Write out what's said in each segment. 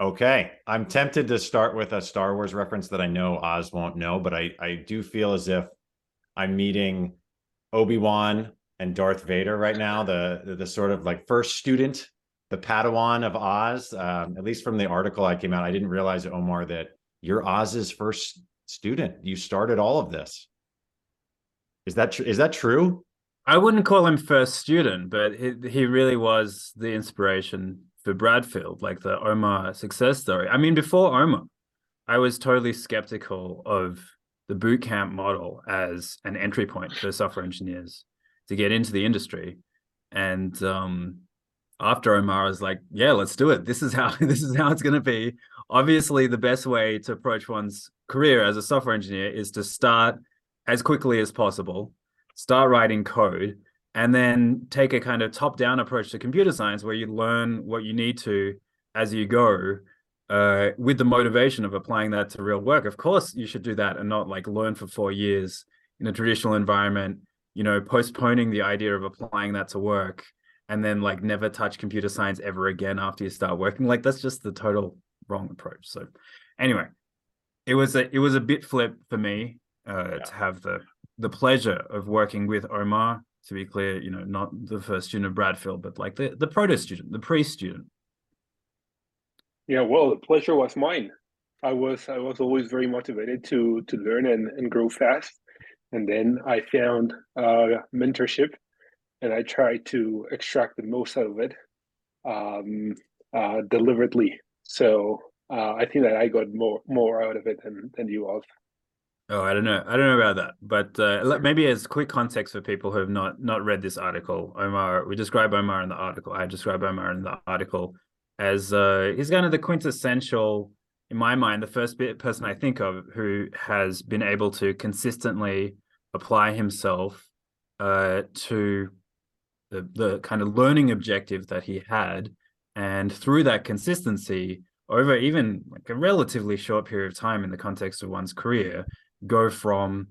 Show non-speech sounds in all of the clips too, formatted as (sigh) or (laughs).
Okay. I'm tempted to start with a Star Wars reference that I know Oz won't know, but I, I do feel as if I'm meeting Obi-Wan and Darth Vader right now, the, the, the sort of like first student, the Padawan of Oz. Um, at least from the article I came out, I didn't realize, Omar, that you're Oz's first student. You started all of this. Is that tr- is that true? I wouldn't call him first student, but he, he really was the inspiration for Bradfield, like the Omar success story. I mean, before Omar, I was totally skeptical of the bootcamp model as an entry point for software engineers to get into the industry. And um, after Omar, I was like, yeah, let's do it. This is how (laughs) this is how it's going to be. Obviously, the best way to approach one's career as a software engineer is to start as quickly as possible, start writing code, and then take a kind of top-down approach to computer science where you learn what you need to as you go uh, with the motivation of applying that to real work. Of course, you should do that and not like learn for four years in a traditional environment, you know, postponing the idea of applying that to work and then like never touch computer science ever again after you start working. Like that's just the total wrong approach. So anyway, it was a it was a bit flip for me uh, yeah. to have the the pleasure of working with Omar. To be clear, you know, not the first student of Bradfield, but like the the proto student, the pre student. Yeah, well, the pleasure was mine. I was I was always very motivated to to learn and, and grow fast, and then I found uh, mentorship, and I tried to extract the most out of it, um, uh, deliberately. So uh, I think that I got more more out of it than than you all. Oh, I don't know. I don't know about that, but uh, maybe as quick context for people who have not not read this article, Omar. We describe Omar in the article. I describe Omar in the article as uh, he's kind of the quintessential, in my mind, the first bit person I think of who has been able to consistently apply himself uh, to the the kind of learning objective that he had, and through that consistency over even like a relatively short period of time in the context of one's career go from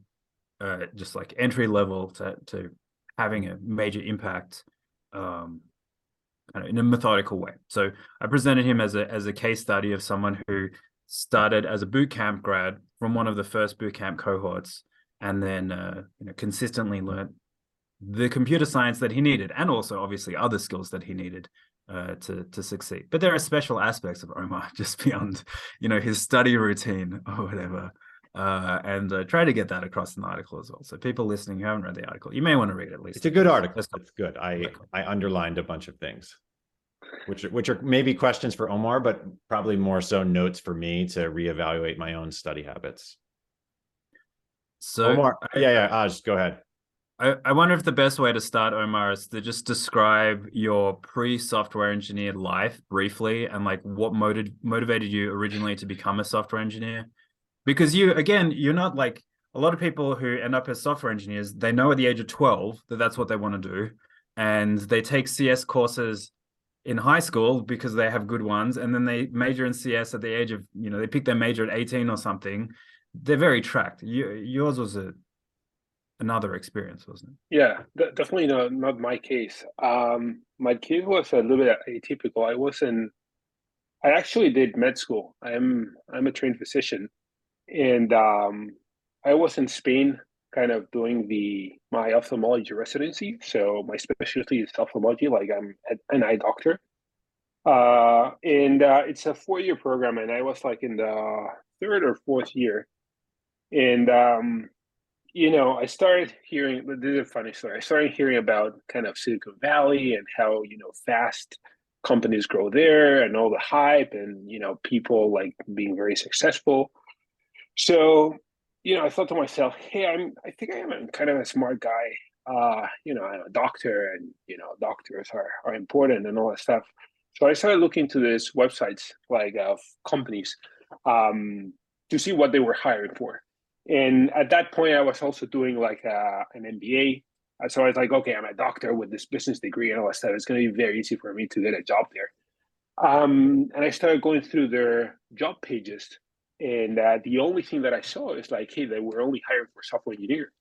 uh, just like entry level to, to having a major impact um, kind of in a methodical way. So I presented him as a as a case study of someone who started as a boot camp grad from one of the first boot camp cohorts, and then uh, you know consistently learned the computer science that he needed, and also obviously other skills that he needed uh, to to succeed. But there are special aspects of Omar (laughs) just beyond you know his study routine or whatever uh, and uh, try to get that across in the article as well. So people listening who haven't read the article, you may want to read it at least. It's a good article. It's good. I I underlined a bunch of things, which which are maybe questions for Omar, but probably more so notes for me to reevaluate my own study habits. So Omar, yeah, yeah, Aj, go ahead. I, I wonder if the best way to start, Omar, is to just describe your pre-software engineer life briefly and like what motiv- motivated you originally to become a software engineer because you again you're not like a lot of people who end up as software engineers they know at the age of 12 that that's what they want to do and they take cs courses in high school because they have good ones and then they major in cs at the age of you know they pick their major at 18 or something. They're very tracked. You, yours was a another experience wasn't it? Yeah definitely not, not my case. Um my case was a little bit atypical. I wasn't i actually did med school. I'm i'm a trained physician and um, I was in Spain, kind of doing the my ophthalmology residency. So my specialty is ophthalmology, like I'm an eye doctor. Uh, and uh, it's a four year program, and I was like in the third or fourth year, and um, you know, I started hearing. This is a funny story. I started hearing about kind of Silicon Valley and how you know fast companies grow there and all the hype and you know people like being very successful so, you know, I thought to myself, hey, I'm I think I am kind of a smart guy. Uh, you know, I'm a doctor and you know, doctors are, are important and all that stuff. So I started looking to these websites like of companies um, to see what they were hiring for. And at that point, I was also doing like a, uh, an MBA. So I was like, okay, I'm a doctor with this business degree and all that stuff. It's going to be very easy for me to get a job there. Um, and I started going through their job pages and uh, the only thing that I saw is like, hey, they were only hiring for software engineers.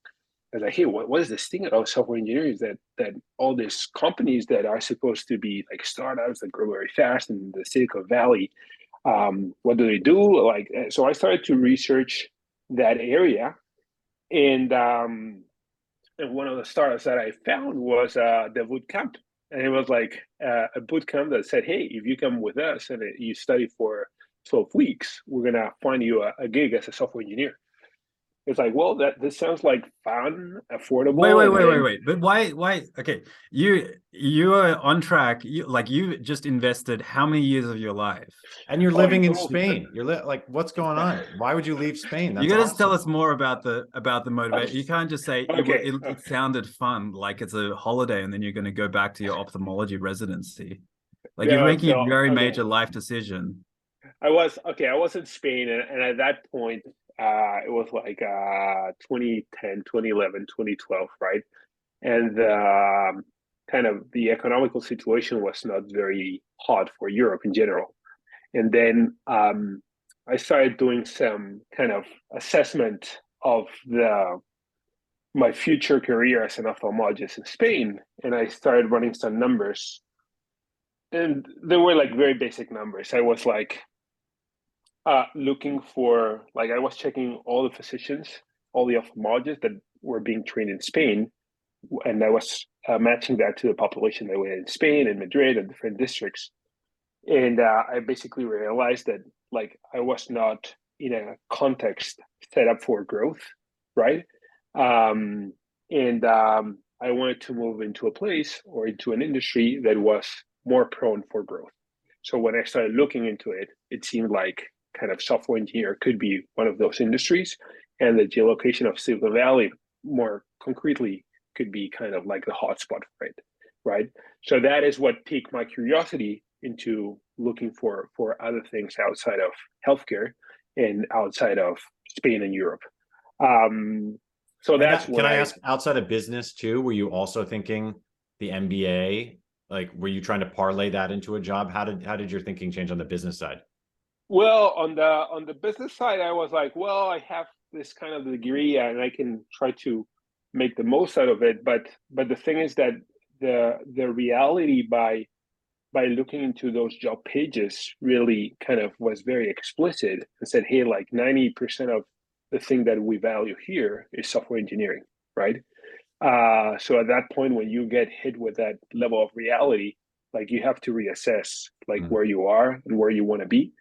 I was like, hey, what, what is this thing about software engineers that that all these companies that are supposed to be like startups that grow very fast in the Silicon Valley, um, what do they do? Like, uh, so I started to research that area, and um, and one of the startups that I found was uh, the boot camp, and it was like uh, a boot camp that said, "Hey, if you come with us and you study for 12 weeks, we're gonna find you a, a gig as a software engineer." It's like, well, that this sounds like fun, affordable. Wait, wait, and wait, wait, wait. But why, why? Okay, you you are on track. You like you just invested how many years of your life? And you're Oh, living in totally. Spain. You're li- like, what's going on? Why would you leave Spain? That's you gotta tell us more about the about the motivation. You can't just say it, Okay, it, okay. it sounded fun, like it's a holiday, and then you're going to go back to your ophthalmology residency. Like you're No, making a very okay. major life decision. I was okay. I was in Spain, and, and at that point, uh, it was like uh, 2010, 2011, 2012, right? And um, kind of the economical situation was not very hot for Europe in general. And then um, I started doing some kind of assessment of the my future career as an ophthalmologist in Spain, and I started running some numbers. And they were like very basic numbers. I was like, uh, looking for like I was checking all the physicians, all the ophthalmologists that were being trained in Spain, and I was uh, matching that to the population that were in Spain and Madrid and different districts. And uh, I basically realized that like I was not in a context set up for growth, right? Um, and um, I wanted to move into a place or into an industry that was more prone for growth. So when I started looking into it, it seemed like kind of software engineer could be one of those industries, and the geolocation of Silicon Valley, more concretely, could be kind of like the hotspot for it, right? So that is what piqued my curiosity into looking for for other things outside of healthcare and outside of Spain and Europe. Um, so that's that- what can I ask outside of business too? Were you also thinking the MBA? Like, were you trying to parlay that into a job? How did how did your thinking change on the business side? Well, on the on the business side, I was like, well, I have this kind of degree and I can try to make the most out of it. But but the thing is that the the reality by by looking into those job pages really kind of was very explicit and said, hey, like 90% of the thing that we value here is software engineering, right? Uh, so at that point, when you get hit with that level of reality, like you have to reassess like Mm. where you are and where you want to be.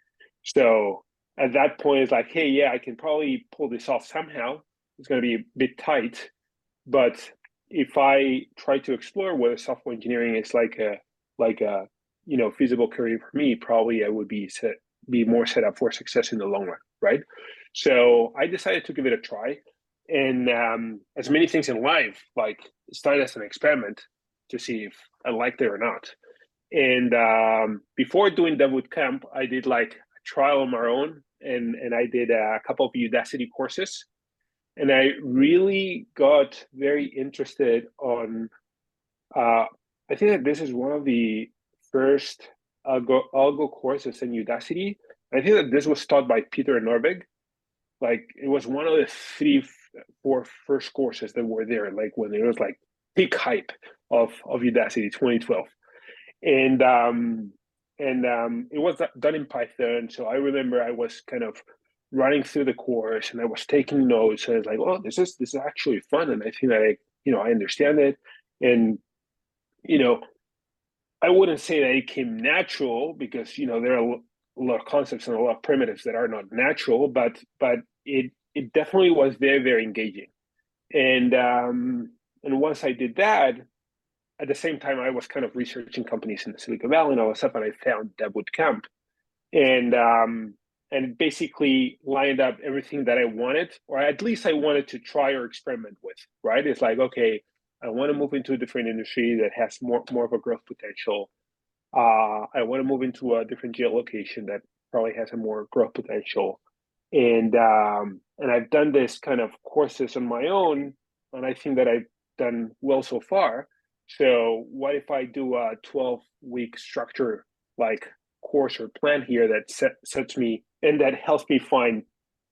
So at that point, it's like, hey, yeah, I can probably pull this off somehow. It's going to be a bit tight, but if I try to explore whether software engineering is like a like a you know feasible career for me, probably I would be set be more set up for success in the long run, right? So I decided to give it a try, and um, as many things in life, like start as an experiment to see if I liked it or not. And um, before doing with camp, I did like trial on my own, and and I did a couple of Udacity courses, and I really got very interested on. Uh, I think that this is one of the first algo, algo courses in Udacity. I think that this was taught by Peter Norvig. Like it was one of the three, four first courses that were there. Like when it was like peak hype of of Udacity 2012, and um, and um, it was done in Python. So I remember I was kind of running through the course and I was taking notes. And I was like, "Oh, this is this is actually fun," and I think that I, you know, I understand it. And you know, I wouldn't say that it came natural because you know there are a lot of concepts and a lot of primitives that are not natural, but but it it definitely was very very engaging, and um, and once I did that, at the same time I was kind of researching companies in the Silicon Valley and all that stuff, and I found Dev Bootcamp, and um, and basically lined up everything that I wanted, or at least I wanted to try or experiment with. Right? It's like okay. I want to move into a different industry that has more more of a growth potential. Uh, I want to move into a different geolocation that probably has a more growth potential, and um, and I've done this kind of courses on my own, and I think that I've done well so far. So what if I do a twelve week structure like course or plan here that set, sets me and that helps me find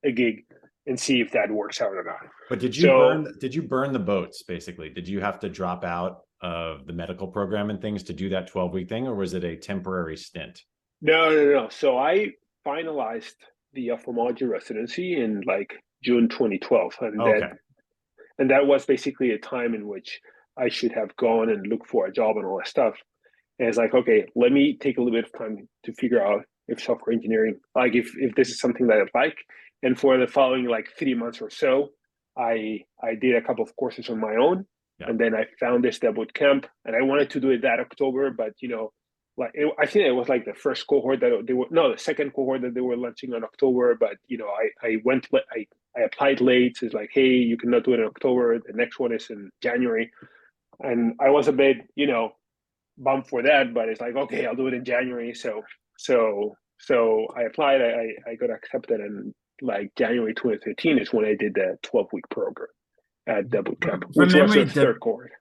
a gig and see if that works out or not. But did you So- burn did you burn the boats basically? Did you have to drop out of the medical program and things to do that 12 week thing or was it a temporary stint? No, no, no. So I finalized the ophthalmology residency in like June 2012, and Okay. that and that was basically a time in which I should have gone and looked for a job and all that stuff. And it's like, okay, let me take a little bit of time to figure out if software engineering, like if if this is something that I like. And for the following like three months or so, I I did a couple of courses on my own, Yeah. and then I found this dev boot camp, and I wanted to do it that October, but you know, like it, I think it was like the first cohort that they were no, the second cohort that they were launching on October, but you know, I I went I I applied late. It's like, hey, you cannot do it in October. The next one is in January, and I was a bit, you know, bummed for that. But it's like, okay, I'll do it in January. So so so I applied. I I, I got accepted, and like January 2013 is when I did the 12 week program at the boot camp, which was memory, the third cohort.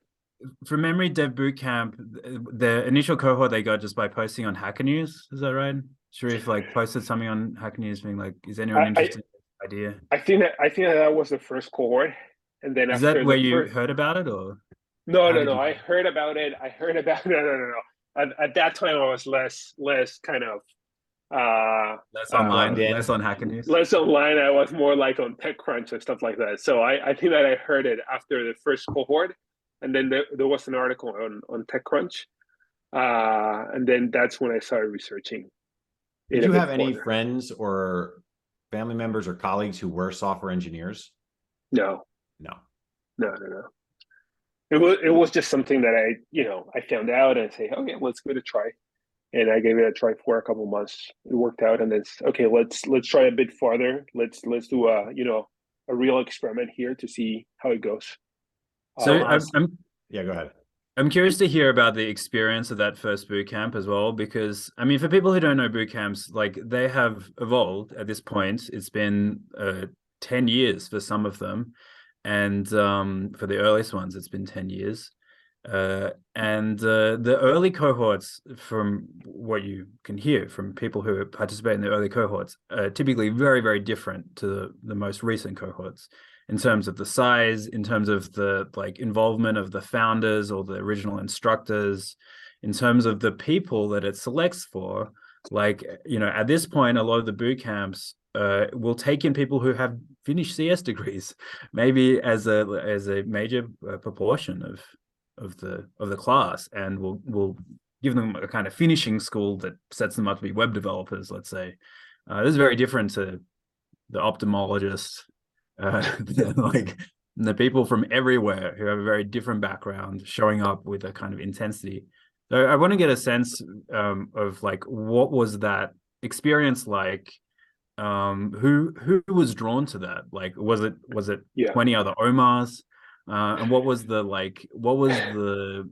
From memory, Dev Bootcamp, th- the initial cohort they got just by posting on Hacker News. Is that right? Shereef like posted something on Hacker News being like, "Is anyone I- I- interested in this idea?" I think that I think that, that was the first cohort, and then Is after that where the you first- heard about it, or No, How no, no. you I heard about it. I heard (laughs) about no, no, no, no. At, at that time, I was less, less kind of, uh, less Uh, online, Plugged less on Hacker News? less online. I was more like on TechCrunch and stuff like that. So I, I think that I heard it after the first cohort, and then there, there was an article on on TechCrunch, uh, and then that's when I started researching. it Did you have any further. friends or family members or colleagues who were software engineers? No, No. no, no, no. It was it was just something that I you know I found out and say okay let's give it a try, and I gave it a try for a couple months. It worked out, and then it's, okay let's let's try a bit farther. Let's let's do a you know a real experiment here to see how it goes. So Um, I'm, I'm Yeah, go ahead. I'm curious to hear about the experience of that first boot camp as well, because I mean, for people who don't know boot camps, like they have evolved at this point. It's been uh, 10 years for some of them. And um, for the earliest ones, it's been 10 years. Uh, and uh, the early cohorts, from what you can hear from people who participate in the early cohorts, are typically very, very different to the, the most recent cohorts in terms of the size, in terms of the like involvement of the founders or the original instructors, in terms of the people that it selects for. Like you know, at this point, a lot of the boot camps uh, will take in people who have finished CS degrees, maybe as a as a major uh, proportion of of the of the class, and will will give them a kind of finishing school that sets them up to be web developers. Let's say uh, this is very different to the ophthalmologist uh, (laughs) like the people from everywhere who have a very different background showing up with a kind of intensity. So I want to get a sense um, of like what was that experience like? Um, who who was drawn to that? Like, was it was it Yeah. twenty other Omars? Uh, and what was the like? What was the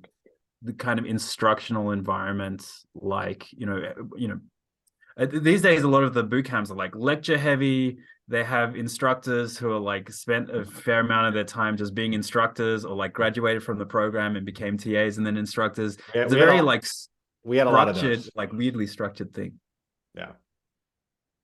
the kind of instructional environment like? You know, you know, uh, these days a lot of the boot camps are like lecture heavy they have instructors who are like spent a fair amount of their time just being instructors or like graduated from the program and became tas and then instructors Yeah, it's a very a- like We had a lot of those. like weirdly structured thing Yeah.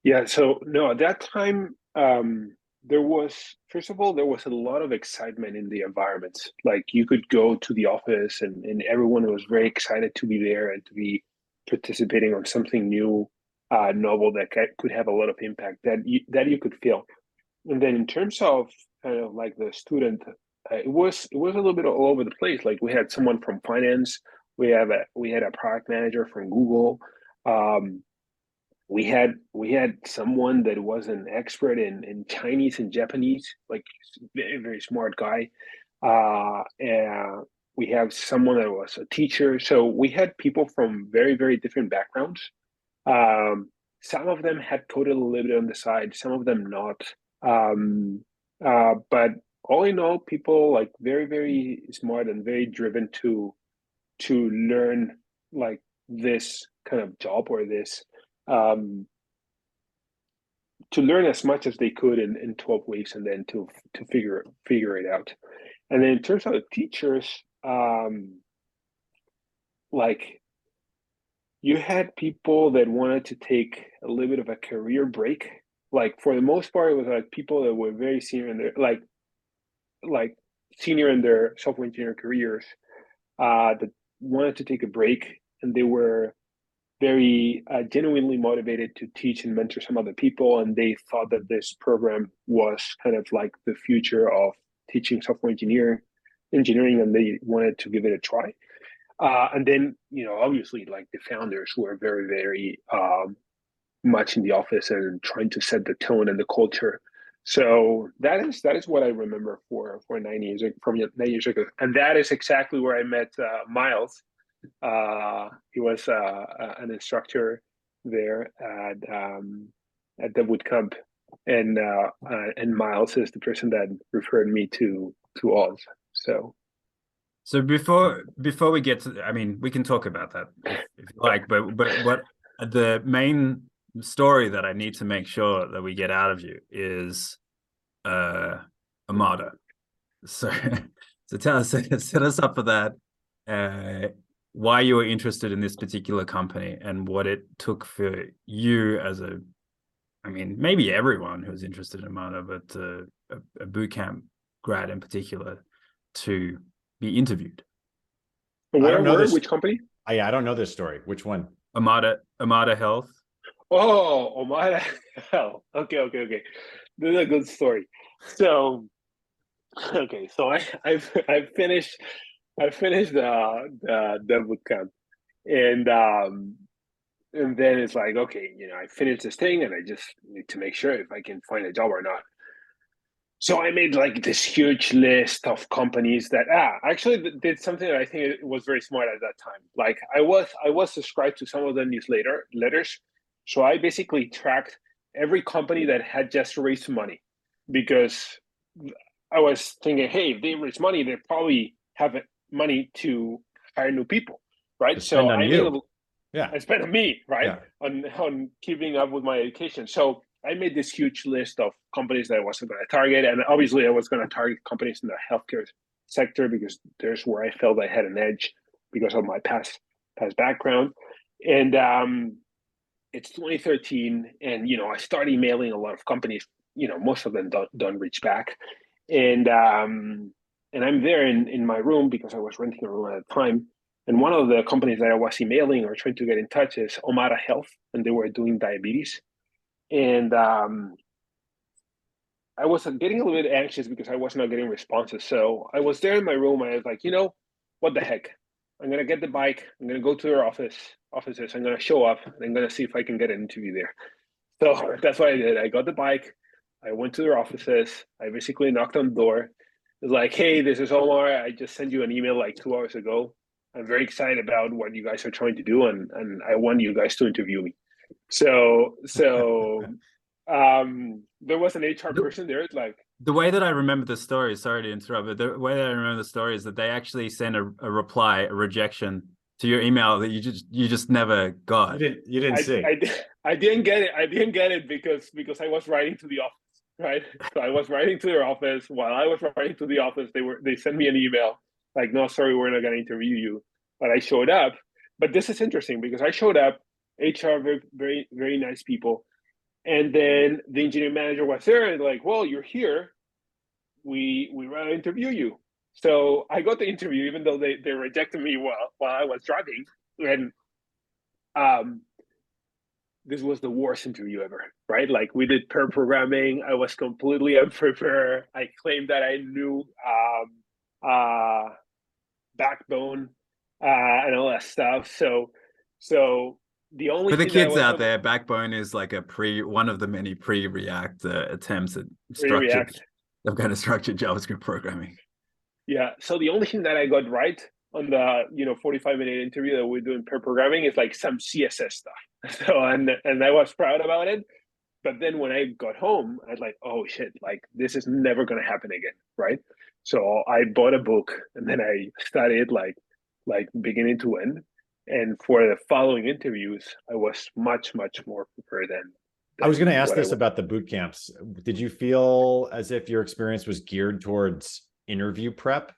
Yeah, so no, at that time, um, there was first of all there was a lot of excitement in the environment. Like you could go to the office, and and everyone was very excited to be there and to be participating on something new, uh, novel that could have a lot of impact that you, that you could feel. And then in terms of kind of like the student, uh, it was it was a little bit all over the place. Like we had someone from finance, we have a we had a product manager from Google. Um, we had we had someone that was an expert in in Chinese and Japanese, like very very smart guy. Uh, and we have someone that was a teacher. So we had people from very very different backgrounds. Um, some of them had coded a little bit on the side, some of them not. Um, uh, but all in all, people like very very smart and very driven to to learn like this kind of job or this um, to learn as much as they could in, in 12 weeks and then to to figure figure it out. And then in terms of the teachers um, like you had people that wanted to take a little bit of a career break. Like for the most part it was like people that were very senior in their like like senior in their software engineer careers uh, that wanted to take a break and they were very uh, genuinely motivated to teach and mentor some other people, and they thought that this program was kind of like the future of teaching software engineering, engineering, and they wanted to give it a try. Uh, and then, you know, obviously, like the founders were very, very um, much in the office and trying to set the tone and the culture. So that is that is what I remember for for nine years from nine years ago, and that is exactly where I met uh, Miles he was uh, an instructor there at um, at the bootcamp, and uh, uh, and Miles is the person that referred me to to Oz. So, so before before we get to, I mean, we can talk about that if, if you like, but but what the main story that I need to make sure that we get out of you is uh Omada. So (laughs) so tell us (laughs) set us up for that. Uh, why you were interested in this particular company and what it took for you as a i mean maybe everyone who's interested in Omada, but uh, a, a boot camp grad in particular to be interviewed. Where, I don't know where, this, which company? I, I don't know this story. Which one? Omada Omada Health. Oh Omada Health. Okay okay okay. This is a good story. So okay so i i've i've finished I finished the the, the boot camp, and um, and then it's like, okay, you know, I finished this thing, and I just need to make sure if I can find a job or not. So I made like this huge list of companies that ah actually did something that I think was very smart at that time. Like I was I was subscribed to some of the newsletter letters, so I basically tracked every company that had just raised money because I was thinking, hey, if they raise money, they probably have money to hire new people, right? so I made a, yeah, I spent on me, right, yeah. on on keeping up with my education. So I made this huge list of companies that I wasn't going to target, and obviously I was going to target companies in the healthcare sector because there's where I felt I had an edge because of my past past background. And um, it's 2013, and you know I started emailing a lot of companies. You know, most of them don't don't reach back, and um, and I'm there in, in my room because I was renting a room at the time. And one of the companies that I was emailing or trying to get in touch is Omada Health, and they were doing diabetes. And um, I was getting a little bit anxious because I was not getting responses. So I was there in my room. I was like, you know, what the heck? I'm gonna get the bike. I'm gonna go to their office offices. I'm gonna show up. And I'm gonna see if I can get an interview there. So (laughs) that's what I did. I got the bike. I went to their offices. I basically knocked on the door it's like, hey, this is Omar. I just sent you an email like two hours ago. I'm very excited about what you guys are trying to do, and and I want you guys to interview me. So so (laughs) um there was an HR person there. It's like the way that I remember the story. Sorry to interrupt, but the way that I remember the story is that they actually sent a, a reply, a rejection to your email that you just you just never got. You didn't, you didn't I, see. I, I didn't get it. I didn't get it because because I was writing to the office right? So I was writing to their office. While I was writing to the office, they were they sent me an email like, "No, sorry, we're not going to interview you." But I showed up. But this is interesting because I showed up. HR very very very nice people, and then the engineering manager was there and like, "Well, you're here. We we want to interview you." So I got the interview, even though they they rejected me while while I was driving, and um this was the worst interview ever, right? Like we did pair programming. I was completely (laughs) unprepared. I claimed that I knew um, uh, backbone uh, and all that stuff. So, so the only for the kids out there, backbone is like a pre one of the many pre-React uh, attempts at structured, of kind of structured (laughs) JavaScript programming. Yeah. So the only thing that I got right on the you know 45 minute interview that we're doing pair programming is like some css stuff. (laughs) So and and i was proud about it. But then when i got home i was like oh shit like this is never going to happen again right? So i bought a book and then i studied like like beginning to end. And for the following interviews i was much much more prepared than, than i was going to ask this about the boot camps. Did you feel as if your experience was geared towards interview prep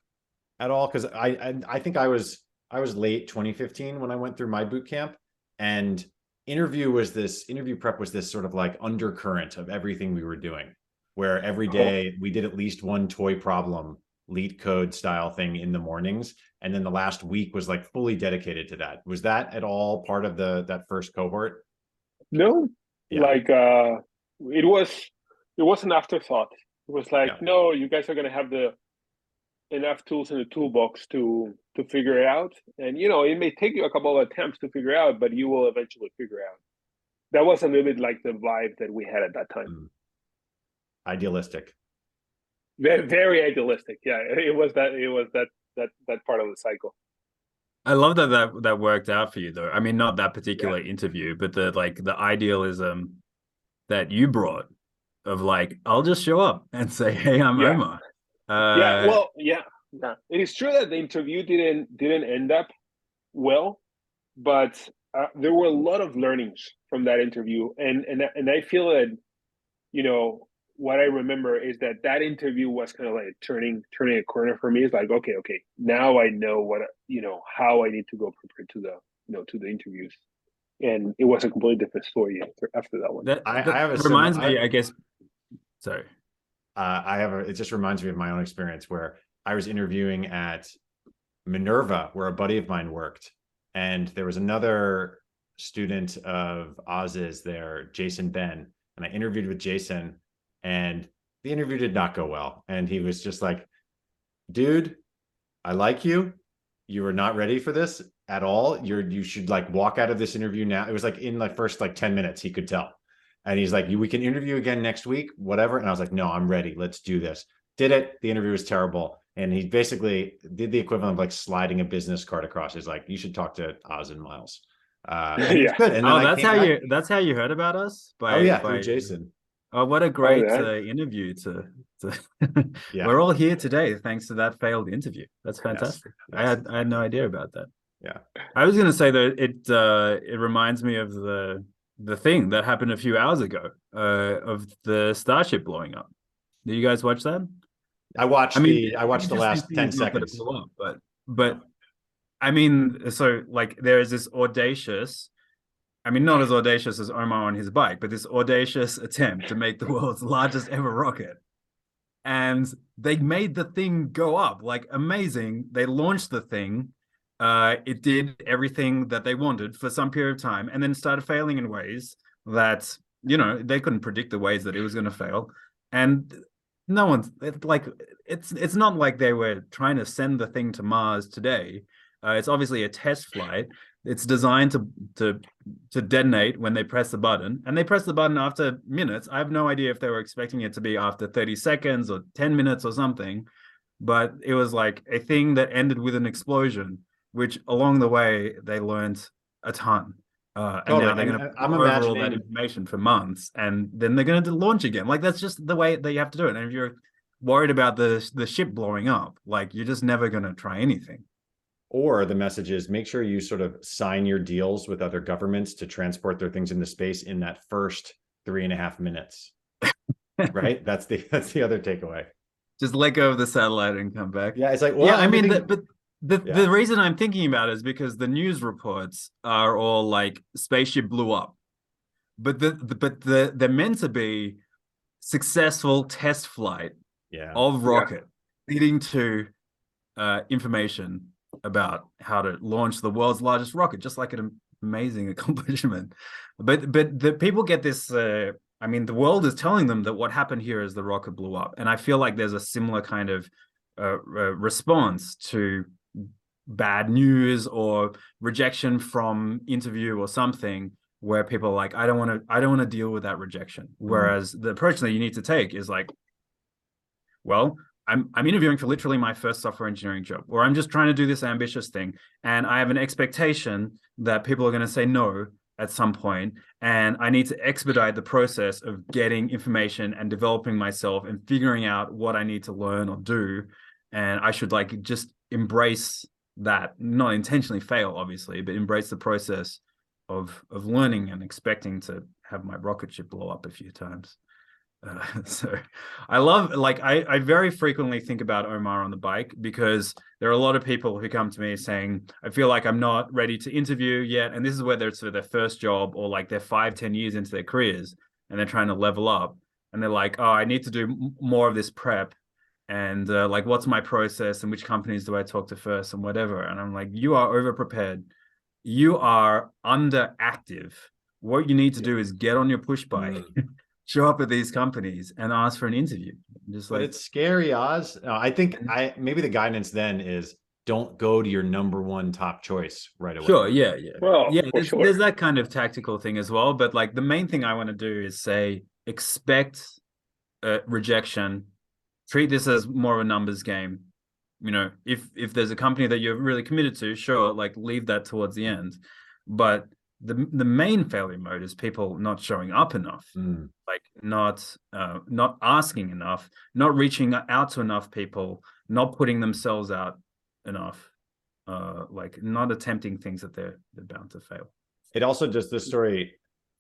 at all because I, I I think I was I was late 2015 when I went through my boot camp and interview was this interview prep was this sort of like undercurrent of everything we were doing where every day oh. we did at least one toy problem LeetCode style thing in the mornings. And then the last week was like fully dedicated to that. Was that at all part of the that first cohort? No, Yeah. like uh, it was it was an afterthought. It was like, Yeah. no, you guys are gonna have the enough tools in the toolbox to to figure it out. And you know, it may take you a couple of attempts to figure out, but you will eventually figure out. That was a little bit like the vibe that we had at that time. Mm. Idealistic. Very, very idealistic. Yeah, it was that. It was that that that part of the cycle. I love that that that worked out for you though. I mean, not that particular interview, but the like the idealism that you brought of like, I'll just show up and say, "Hey, I'm Yeah. Omar." Uh, yeah well yeah yeah it is true that the interview didn't didn't end up well but uh, there were a lot of learnings from that interview and and and i feel that you know what i remember is that that interview was kind of like turning turning a corner for me it's like okay okay now i know what you know how i need to go prepared to the you know to the interviews and it was a completely different story after, after that one that, I- that I have a reminds similar- me, I guess. Sorry. Uh, I have a, it just reminds me of my own experience where I was interviewing at Minerva, where a buddy of mine worked, and there was another student of Oz's there, Jason Benn, and I interviewed with Jason, and the interview did not go well, and he was just like, "Dude, I like you. You are not ready for this at all. You're you should like walk out of this interview now." It was like in the first like ten minutes, he could tell. And he's like, "We can interview again next week, whatever." And I was like, "No, I'm ready. Let's do this." Did it. The interview was terrible, and he basically did the equivalent of like sliding a business card across. He's like, "You should talk to Oz and Miles." Uh, and Yeah. good. And oh, I that's how back- you that's how you heard about us by Oh yeah, by, through Jason. Oh, what a great yeah. uh, interview to. to (laughs) Yeah. We're all here today thanks to that failed interview. That's Yes, fantastic. I had I had no idea about that. Yeah. I was gonna say that it uh it reminds me of the the thing that happened a few hours ago uh of the starship blowing up. Did you guys watch that? I watched I mean, the I watched the last ten thing is it seconds. up, but but I mean, so like there is this audacious. I mean, not as audacious as Omar on his bike, but this audacious attempt to make the world's largest ever rocket. And they made the thing go up like amazing. They launched the thing. Uh, it did everything that they wanted for some period of time and then started failing in ways that, you know, they couldn't predict the ways that it was going to fail. And no one's like it's it's not like they were trying to send the thing to Mars today. Uh, it's obviously a test flight. It's designed to to to detonate when they press the button, and they press the button after minutes. I have no idea if they were expecting it to be after thirty seconds or ten minutes or something, but it was like a thing that ended with an explosion. Which along the way they learned a ton. Uh, and Totally, now they're going to I'm over all that information for months, and then they're going to launch again. Like that's just the way that you have to do it. And if you're worried about the the ship blowing up, like you're just never going to try anything. Or the message is make sure you sort of sign your deals with other governments to transport their things into space in that first three and a half minutes. (laughs) right? That's the that's the other takeaway. Just let go of the satellite and come back. Yeah, it's like well, yeah, I mean, the, but the Yeah. the reason I'm thinking about it is because the news reports are all like spaceship blew up, but the, the but the they're meant to be successful test flight yeah. of Yeah. rocket leading to uh, information about how to launch the world's largest rocket, just like an amazing (laughs) accomplishment. But but the people get this. Uh, I mean, the world is telling them that what happened here is the rocket blew up, and I feel like there's a similar kind of uh, uh, response to bad news or rejection from interview or something where people are like i don't want to i don't want to deal with that rejection. Mm. Whereas the approach that you need to take is like well I'm I'm interviewing for literally my first software engineering job, or I'm just trying to do this ambitious thing, and I have an expectation that people are going to say no at some point, and I need to expedite the process of getting information and developing myself and figuring out what I need to learn or do, and I should like just embrace that, not intentionally fail, obviously, but embrace the process of of learning and expecting to have my rocket ship blow up a few times. Uh, (laughs) so I love like I, I very frequently think about Omar on the bike because there are a lot of people who come to me saying, I feel like I'm not ready to interview yet. And this is whether it's for their first job or like they're five, ten years into their careers and they're trying to level up. And they're like, oh, I need to do more of this prep. And uh, like what's my process and which companies do I talk to first and whatever. And I'm like, you are over prepared. You are underactive. What you need to do is get on your push bike, Mm. (laughs) show up at these companies and ask for an interview. Just But like it's scary, Oz. No, I think I maybe the guidance then is don't go to your number one top choice right away. Sure, yeah, yeah. Well, yeah, there's, sure. there's that kind of tactical thing as well. But like the main thing I want to do is say expect uh, rejection, treat this as more of a numbers game. You know, if if there's a company that you're really committed to, sure, like leave that towards the end. But the the main failure mode is people not showing up enough, Mm. like not uh, not asking enough, not reaching out to enough people, not putting themselves out enough uh like not attempting things that they're they're bound to fail It also just this story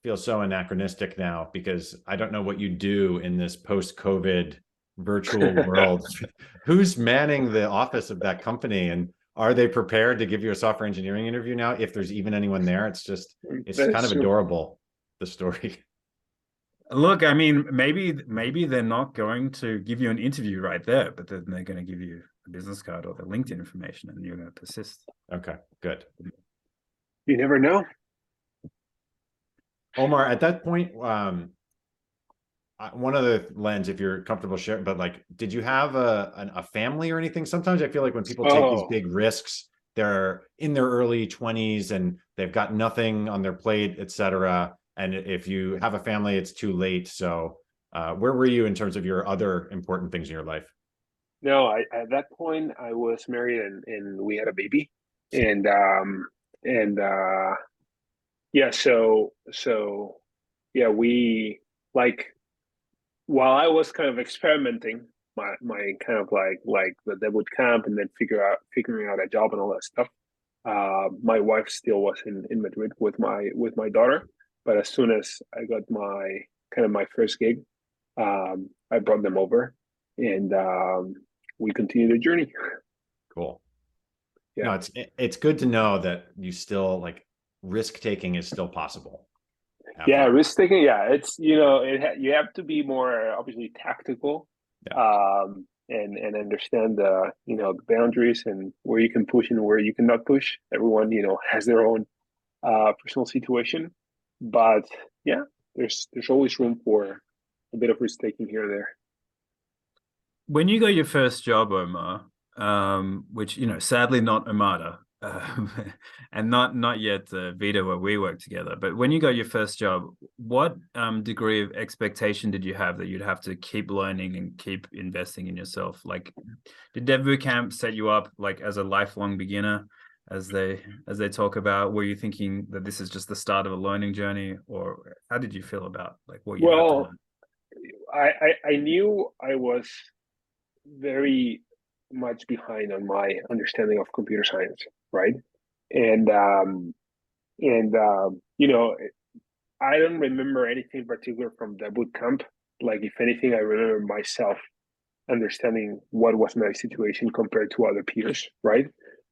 feels so anachronistic now because I don't know what you do in this post-COVID virtual world. (laughs) Who's manning the office of that company and are they prepared to give you a software engineering interview now if there's even anyone there? It's just it's That's kind of adorable the story. look i mean maybe maybe they're not going to give you an interview right there but then they're going to give you a business card or the linkedin information and you're going to persist Okay, good. You never know. Omar, at that point, um, one other lens, if you're comfortable sharing, but like, did you have a an, a family or anything? Sometimes I feel like when people take these Oh. big risks, they're in their early 20s and they've got nothing on their plate, etc. And if you have a family, it's too late. So, uh, where were you in terms of your other important things in your life? No, I at that point I was married and, and we had a baby. And um and uh yeah, so so yeah, we like while I was kind of experimenting my my kind of like like the Dev Bootcamp and then figure out figuring out a job and all that stuff. Uh, my wife still was in, in Madrid with my with my daughter, but as soon as I got my kind of my first gig, um, I brought them over, and um, we continued the journey. Cool. Yeah. No, it's it's good to know that you still like risk taking is still possible. Yeah, risk taking. Yeah, it's you know it ha- you have to be more obviously tactical, um, and and understand the you know the boundaries and where you can push and where you cannot push. Everyone you know has their own uh, personal situation, but yeah, there's there's always room for a bit of risk taking here and there. when you got your first job omar um which you know sadly not omada um, (laughs) and not not yet uh, Vita where we work together. But when you got your first job, what um, degree of expectation did you have that you'd have to keep learning and keep investing in yourself? Like, did Dev Bootcamp set you up like as a lifelong beginner, as they as they talk about? Were you thinking that this is just the start of a learning journey, or how did you feel about like what you Well? I, I I knew I was very much behind on my understanding of computer science, right? And um, and um, you know, I don't remember anything particular from the boot camp. Like, if anything, I remember myself understanding what was my situation compared to other peers, right?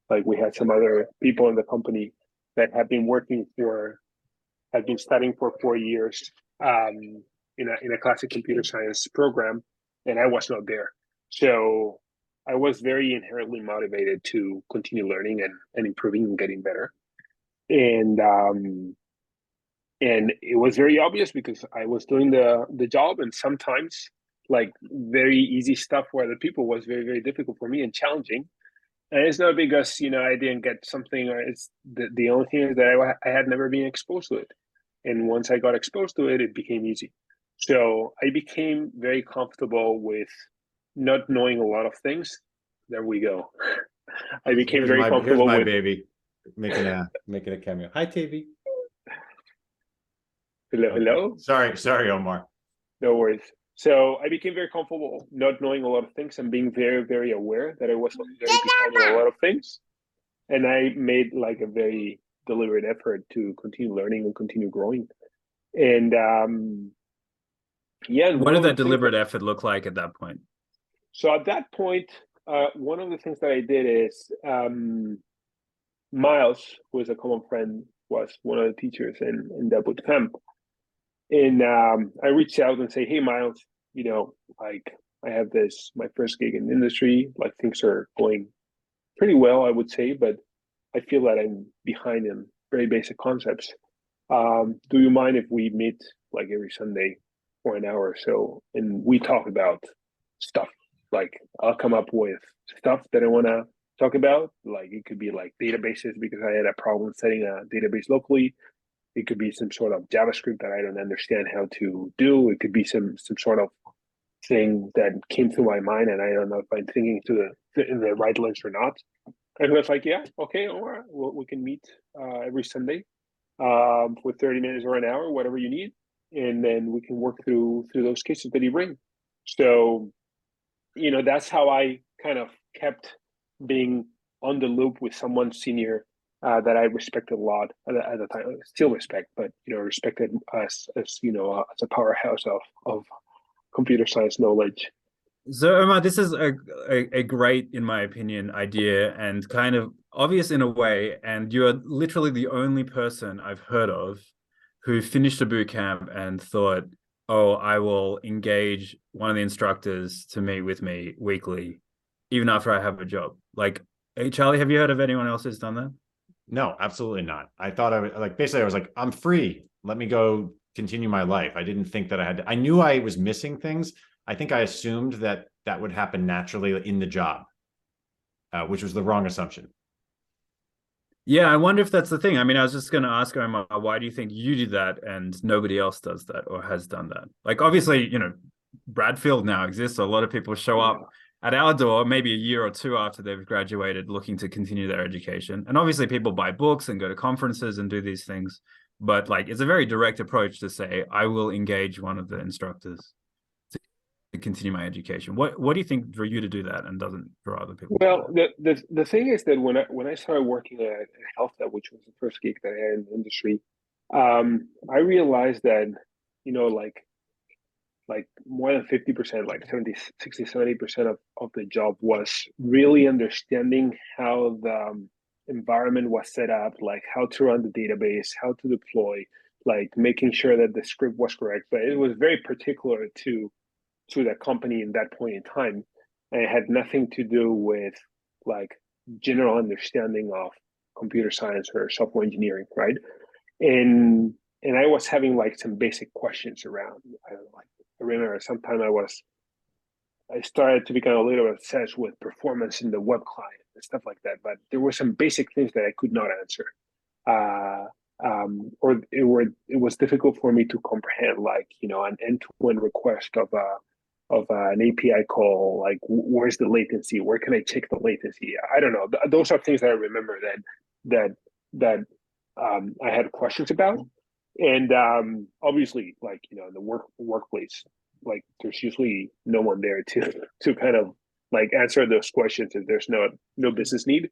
Like, we had some other people in the company that had been working for, had been studying for four years um, in a in a classic computer science program, and I was not there. So I was very inherently motivated to continue learning and, and improving and getting better. And um, and it was very obvious because I was doing the the job, and sometimes like very easy stuff for other people was very very difficult for me and challenging. And it's not because you know I didn't get something, or it's the the only thing is that I, I had never been exposed to it, and once I got exposed to it, it became easy. So I became very comfortable with not knowing a lot of things. There we go. (laughs) I became Here's very my, here's comfortable my with baby making a making a cameo. Hi, TV. hello, hello. Sorry, sorry, Omar. No worries. So I became very comfortable not knowing a lot of things and being very, very aware that I was very behind on a lot of things. And I made like a very deliberate effort to continue learning and continue growing. And um yeah, What one did of that deliberate effort look like at that point? So at that point, uh, one of the things that I did is um, Miles, who is a common friend, was one of the teachers in in that boot camp, and um, I reached out and say, "Hey, Miles, you know, like I have this my first gig in the industry. Like things are going pretty well, I would say, but I feel that I'm behind in very basic concepts. Um, do you mind if we meet like every Sunday for an hour or so and we talk about stuff? Like I'll come up with stuff that I want to talk about. Like it could be like databases because I had a problem setting a database locally. It could be some sort of JavaScript that I don't understand how to do. It could be some some sort of thing that came through my mind and I don't know if I'm thinking to the in the right lens or not. And was like, "Yeah, okay, all right, well, we can meet uh, every Sunday um, for thirty minutes or an hour, whatever you need, and then we can work through through those cases that you bring." So, you know, that's how I kind of kept being on the loop with someone senior uh, that I respected a lot at the, at the time. Still respect, but you know, respected as as you know uh, as a powerhouse of of computer science knowledge. So Omar, this is a, a, a great, in my opinion, idea and kind of obvious in a way. And you're literally the only person I've heard of who finished a boot camp and thought, "Oh, I will engage one of the instructors to meet with me weekly, even after I have a job." Like, hey, Charlie, have you heard of anyone else who's done that? No, absolutely not. I thought I was like basically I was like, I'm free. Let me go continue my life. I didn't think that I had to, I knew I was missing things. I think I assumed that that would happen naturally in the job, uh, which was the wrong assumption. Yeah, I wonder if that's the thing. I mean, I was just going to ask Omar, why do you think you do that and nobody else does that or has done that? Like, obviously, you know, Bradfield now exists. So a lot of people show up at our door maybe a year or two after they've graduated looking to continue their education. And obviously, people buy books and go to conferences and do these things. But like, it's a very direct approach to say, I will engage one of the instructors to continue my education. What What do you think drew you to do that and doesn't draw other people? Well, the, the the thing is that when I when I started working at HealthTap, which was the first gig that I had in the industry, um, I realized that you know like like more than 50% like 70 60 70% of, of the job was really understanding how the um, environment was set up like how to run the database how to deploy like making sure that the script was correct but it was very particular to to the company in that point in time and it had nothing to do with like general understanding of computer science or software engineering right? And and i was having like some basic questions around i like i remember sometime i was i started to become a little obsessed with performance in the web client and stuff like that but there were some basic things that i could not answer. Uh, um, or it were it was difficult for me to comprehend like you know an end-to-end request of a of uh, an API call, like where's the latency? Where can I check the latency? I don't know. Th- those are things that I remember that that that um, I had questions about, and um, obviously, like you know, in the work workplace, like there's usually no one there to to kind of like answer those questions if there's no no business need.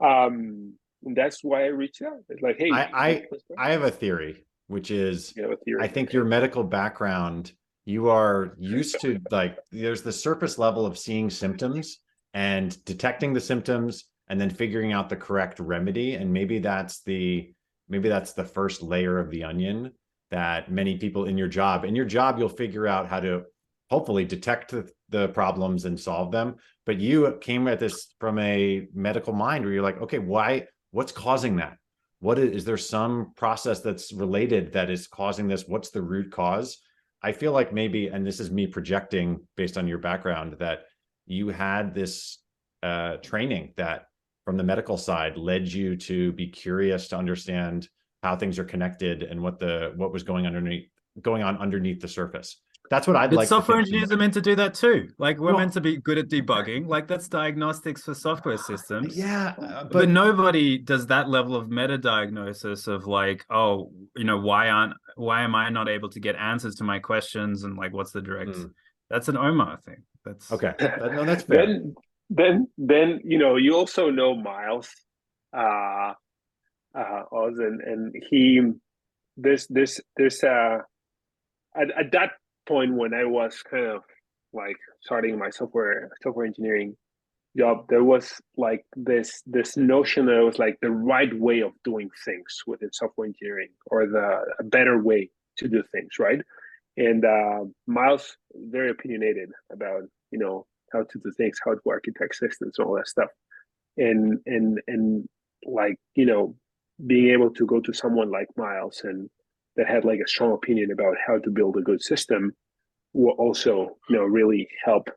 Um, and that's why I reached out. It's like, hey, I I, I have a theory, which is you know, theory. I think your medical background you are used to like there's the surface level of seeing symptoms and detecting the symptoms and then figuring out the correct remedy. And maybe that's the maybe that's the first layer of the onion that many people in your job in your job you'll figure out how to hopefully detect the, the problems and solve them. But you came at this from a medical mind where you're like okay why what's causing that? What is, is there some process that's related that is causing this? What's the root cause I feel like maybe, and this is me projecting based on your background, that you had this uh, training that from the medical side led you to be curious to understand how things are connected and what the what was going underneath going on underneath the surface. That's what I'd but like. Software engineers are meant to do that too. Like we're well, meant to be good at debugging. Like that's diagnostics for software systems. Yeah, uh, but, but, nobody does that level of meta diagnosis of like, oh, you know, why aren't why am I not able to get answers to my questions and like what's the direct? Mm. That's an Omar thing. That's okay. (laughs) no, that's fair. Then, then, then you know, you also know Miles, uh, uh, and and he, this, this, this, uh, at, at that point when I was kind of like starting my software software engineering job, there was like this this notion that it was like the right way of doing things within software engineering or the a better way to do things, right? And uh, Miles very opinionated about you know, how to do things, how to architect systems, all that stuff. And and and like, you know, being able to go to someone like Miles and that had like a strong opinion about how to build a good system will also, you know, really help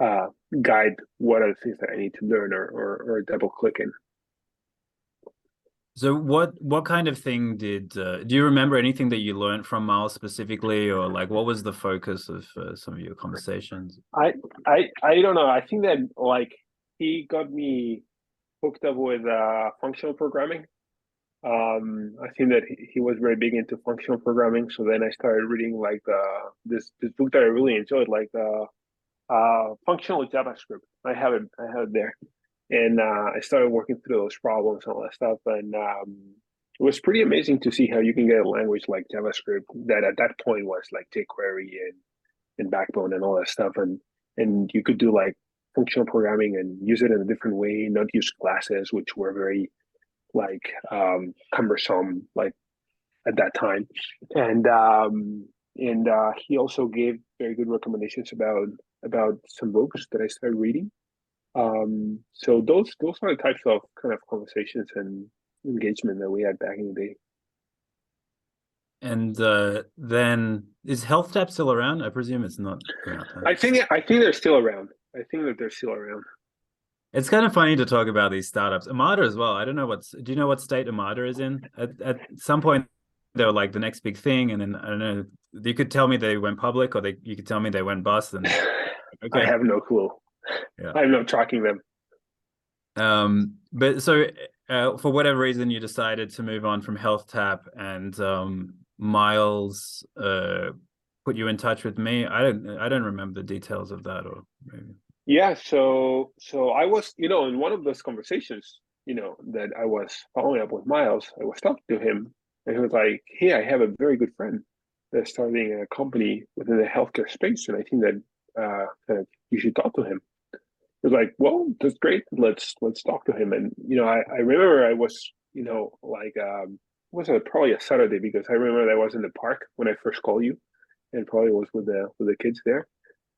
uh, guide what are the things that I need to learn or or, or double click in. So what what kind of thing did uh, do you remember anything that you learned from Miles specifically, or like what was the focus of uh, some of your conversations? I I I don't know. I think that like he got me hooked up with uh, functional programming. Um, I think that he, he was very big into functional programming. So then I started reading like the this this book that I really enjoyed, like the uh, functional JavaScript. I have it I have it there, and uh, I started working through those problems and all that stuff. And um, it was pretty amazing to see how you can get a language like JavaScript that at that point was like jQuery and and Backbone and all that stuff, and and you could do like functional programming and use it in a different way, not use classes, which were very like um, cumbersome, like at that time. And um, and uh, he also gave very good recommendations about about some books that I started reading. Um, so those those are the types of kind of conversations and engagement that we had back in the day. And uh, then is HealthTap still around? I presume it's not. around, huh? I think I think they're still around. I think that they're still around. It's kind of funny to talk about these startups. Omada as well. I don't know what's. Do you know what state Omada is in? At at some point, they were like the next big thing, and then I don't know. You could tell me they went public, or they you could tell me they went bust. And I have no clue. Yeah. I'm not tracking them. Um, but so uh, for whatever reason, you decided to move on from HealthTap, and um, Miles uh, put you in touch with me. I don't, I don't remember the details of that, or maybe. Yeah, so so I was, you know, in one of those conversations, you know, that I was following up with Miles, I was talking to him, and he was like, "Hey, I have a very good friend that's starting a company within the healthcare space, and I think that uh, you should talk to him." I was like, "Well, that's great. Let's let's talk to him." And you know, I I remember I was, you know, like um, it was a, probably a Saturday because I remember I was in the park when I first called you, and probably was with the with the kids there.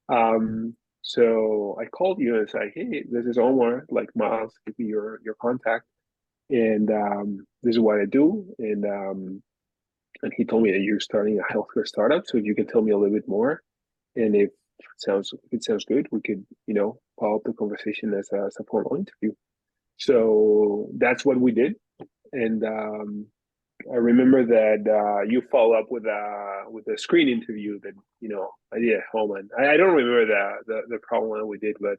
Um, so I called you and said, "Hey, this is Omar. Like Miles, give me your your contact, and um, this is what I do." And um, and he told me that you're starting a healthcare startup. So if you can tell me a little bit more, and if it sounds if it sounds good, we could you know follow up the conversation as a, as a formal interview. So that's what we did, and um, I remember that uh, you follow up with a with a screen interview that you know I did at home, and I, I don't remember the, the the problem that we did, but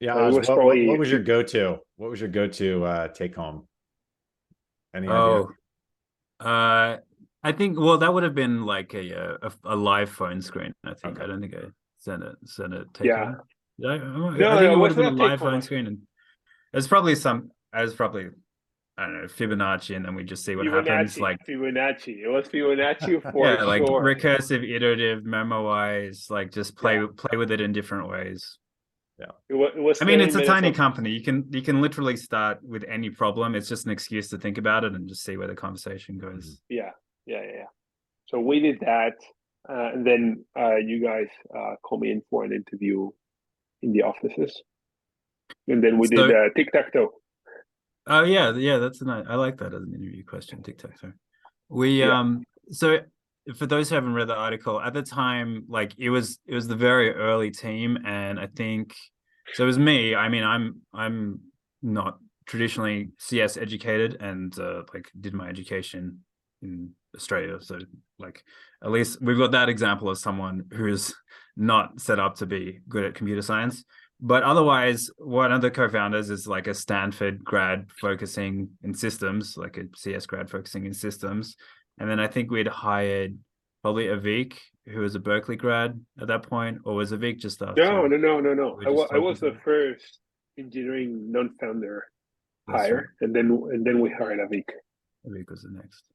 Yeah, Well, it was what, what- probably- what was your go-to? What was your go-to uh, take home? Any Oh, idea? uh, I think. Well, that would have been like a a, a live phone screen. I think. Okay. I don't think I Senate Sent it. Take Yeah. home. I, No, it would have been live phone screen, and it's probably some. I was probably. I don't know Fibonacci, and then we just see what happens. Fibonacci, Like Fibonacci, it was Fibonacci (laughs) for yeah, like sure. recursive, iterative, memoize, like just play play with it in different ways. It was, it was I mean, it's a tiny of- company. You can you can literally start with any problem. It's just an excuse to think about it and just see where the conversation goes. Mm-hmm. Yeah, yeah, yeah. yeah. So we did that, uh, and then uh, you guys uh, called me in for an interview in the offices, and then we So- did uh, tic tac toe. Oh yeah, yeah, that's a nice. I like that as an interview question. Tic tac toe. We Yeah. um so for those who haven't read the article, at the time, like it was it was the very early team, and I think so. It was me. I mean, I'm I'm not traditionally CS educated, and uh, like did my education in Australia. So like at least we've got that example of someone who's not set up to be good at computer science. But otherwise, one of the co-founders is like a Stanford grad focusing in systems, like a CS grad focusing in systems. And then I think we'd hired probably Avik, who was a Berkeley grad at that point, or was Avik just after? No, no, no, no, no. I, just I was the first engineering non-founder That's right. hire, and then and then we hired Avik. Avik was the next.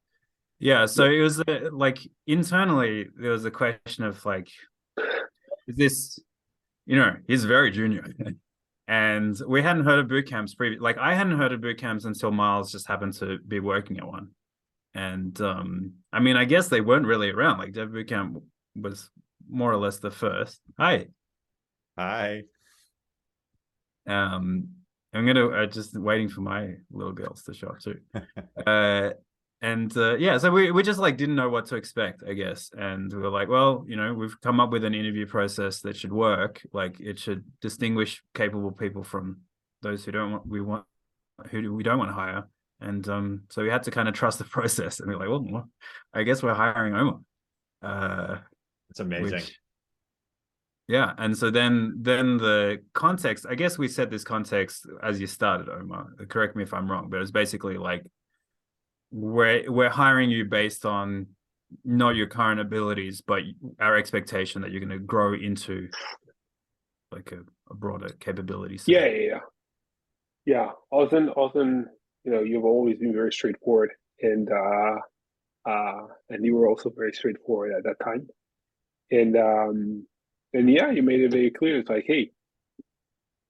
Yeah, so it was uh, like internally there was a question of like, is this, you know, he's very junior, (laughs) and we hadn't heard of boot camps previous. Like I hadn't heard of boot camps until Miles just happened to be working at one, and um, I mean, I guess they weren't really around. Like Dev Bootcamp was more or less the first. Hi, Hi. Um, I'm gonna uh, just waiting for my little girls to show up too. (laughs) uh, and uh, yeah, so we we just like didn't know what to expect, I guess, and we were like, well, you know, we've come up with an interview process that should work. Like it should distinguish capable people from those who don't want we want who we don't want to hire. And um, so we had to kind of trust the (laughs) process, and we are like, well, well, I guess we're hiring Omar. Uh, It's amazing. which- yeah, and so then then the context, I guess we set this context as you started, Omar. Correct me if I'm wrong, but it's basically like we're we're hiring you based on not your current abilities, but our expectation that you're going to grow into like a, a broader capability. set. Yeah, yeah, yeah. Yeah, Often, often, you know, you've always been very straightforward, and uh, uh, and you were also very straightforward at that time, and um, and yeah, you made it very clear. It's like, hey,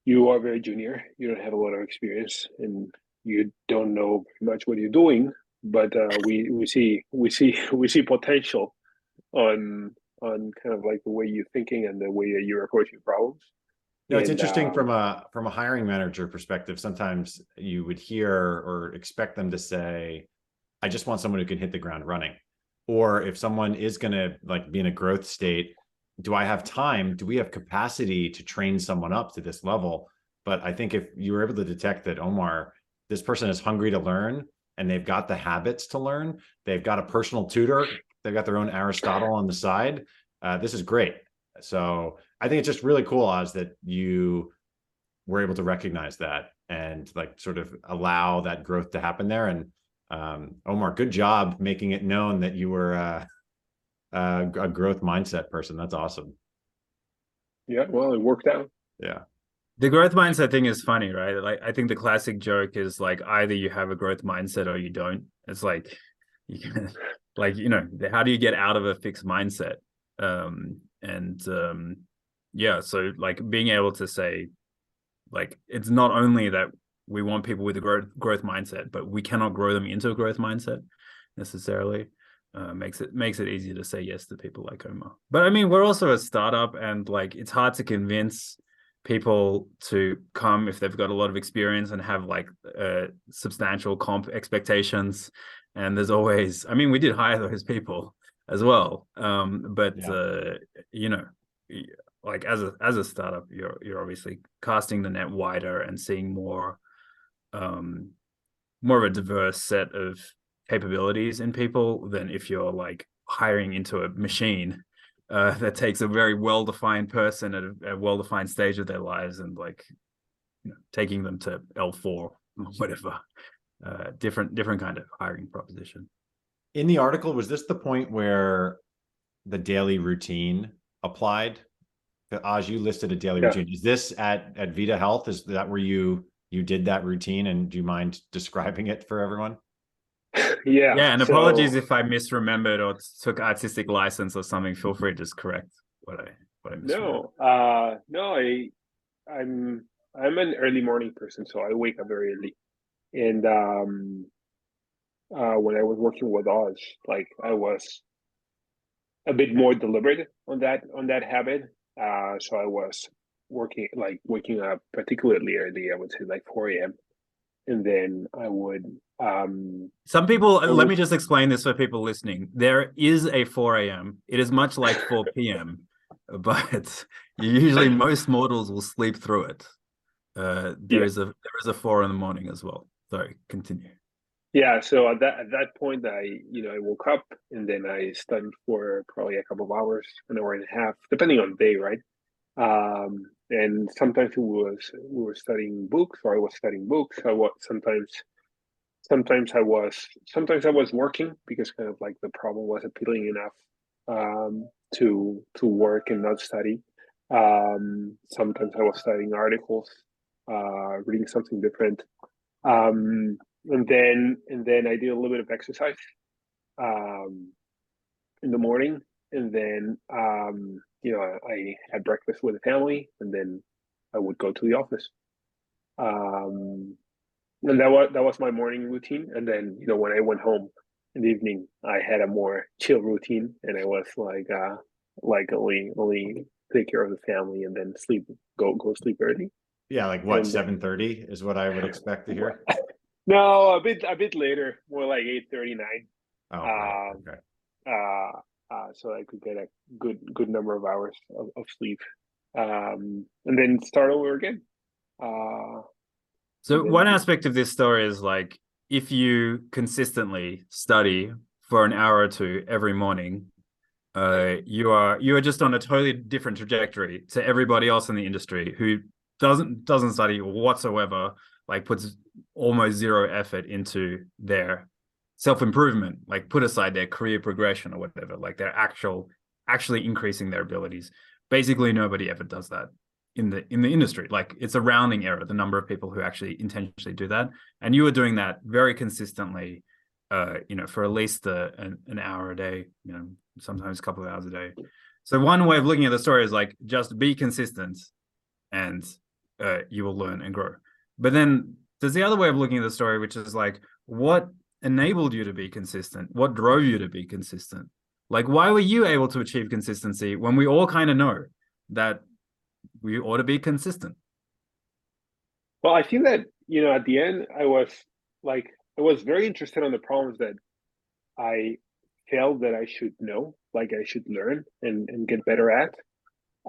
you are very junior. You don't have a lot of experience, and you don't know much what you're doing. But uh, we we see we see (laughs) we see potential on on kind of like the way you're thinking and the way that you're approaching problems. No, it's And, interesting uh, from a from a hiring manager perspective. Sometimes you would hear or expect them to say, "I just want someone who can hit the ground running," or if someone is going to like be in a growth state, do I have time? Do we have capacity to train someone up to this level? But I think if you were able to detect that Omar, this person is hungry to learn and they've got the habits to learn, they've got a personal tutor, they've got their own Aristotle on the side. Uh, this is great. So I think it's just really cool, Oz, that you were able to recognize that and like sort of allow that growth to happen there. And um, Omar, good job making it known that you were uh, uh, a growth mindset person. That's awesome. Yeah, well, it worked out. Yeah. The growth mindset thing is funny, right? Like I think the classic joke is like either you have a growth mindset or you don't. It's like you can (laughs) like, you know, how do you get out of a fixed mindset? Um and um yeah, so like being able to say like it's not only that we want people with a growth growth mindset, but we cannot grow them into a growth mindset necessarily. Uh, makes it makes it easier to say yes to people like Omar. But I mean, we're also a startup, and like it's hard to convince people to come if they've got a lot of experience and have like uh, substantial comp expectations. And there's always, I mean, we did hire those people as well, um, but Yeah. uh, you know, like as a as a startup, you're you're obviously casting the net wider and seeing more, um, more of a diverse set of capabilities in people than if you're like hiring into a machine uh, that takes a very well-defined person at a, a well-defined stage of their lives and like you know, taking them to L4 or whatever. Uh, different different kind of hiring proposition. In the article, was this the point where the daily routine applied? Oz, you listed a daily Yeah. routine. Is this at at Vida Health? Is that where you you did that routine? And do you mind describing it for everyone? (laughs) yeah. Yeah, and so- apologies if I misremembered or took artistic license or something. Feel free to just correct what I what I. No, uh, no, I, I'm, I'm an early morning person, so I wake up very early. And um, uh, when I was working with Oz, like I was a bit more deliberate on that on that habit. Uh, so I was working like waking up particularly early. I would say like four a.m. And then I would um Some people, uh, let me just explain this for people listening. There is a 4 a.m. It is much like 4 p.m., (laughs) but usually most mortals will sleep through it. Uh, there Yeah. is a there is a four in the morning as well. Sorry, continue. Yeah, so at that at that point, I you know I woke up and then I studied for probably a couple of hours, an hour and a half, depending on the day, right? Um, and sometimes it was we were studying books, or I was studying books. I was sometimes sometimes I was sometimes I was working because kind of like the problem was appealing enough um, to to work and not study. Um, sometimes I was studying articles, uh, reading something different. Um, and then and then I did a little bit of exercise um, in the morning, and then um, you know I, I had breakfast with the family, and then I would go to the office. And that was that was my morning routine. And then you know when I went home in the evening, I had a more chill routine, and I was like uh, like only only take care of the family, and then sleep, go go sleep early. Yeah, like what, And- seven thirty is what I would (laughs) expect to hear? (laughs) No, a bit a bit later, more like eight thirty nine. Oh, right, Um, okay. uh, uh, so I could get a good good number of hours of, of sleep, um, and then start over again. Uh, So one aspect of this story is like if you consistently study for an hour or two every morning, uh, you are you are just on a totally different trajectory to everybody else in the industry who doesn't doesn't study whatsoever, like puts almost zero effort into their self improvement, like put aside their career progression or whatever, like their actual actually increasing their abilities. Basically, nobody ever does that in the in the industry. Like it's a rounding error the number of people who actually intentionally do that. And you were doing that very consistently uh you know for at least uh, an, an hour a day you know sometimes a couple of hours a day. So one way of looking at the story is like just be consistent and uh you will learn and grow. But then there's the other way of looking at the story which is like what enabled you to be consistent? What drove you to be consistent? Like why were you able to achieve consistency when we all kind of know that we ought to be consistent. well, I think that you know at the end I was like I was very interested on the problems that I felt that I should know, like I should learn and and get better at.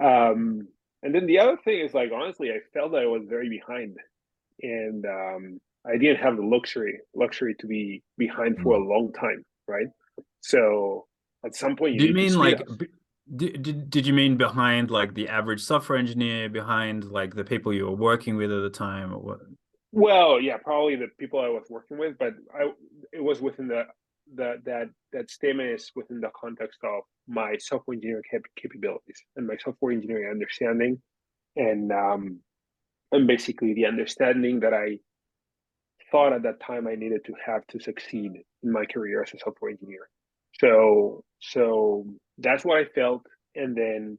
Um, and then the other thing is like honestly, I felt that I was very behind, and um, I didn't have the luxury luxury to be behind for a long time, right? So at some point, you you need to mean like up. Did did you mean behind like the average software engineer behind like the people you were working with at the time or what? Well, yeah, probably the people I was working with, but I it was within the the that that statement is within the context of my software engineering cap- capabilities and my software engineering understanding, and um, and basically the understanding that I thought at that time I needed to have to succeed in my career as a software engineer. So so that's what I felt, and then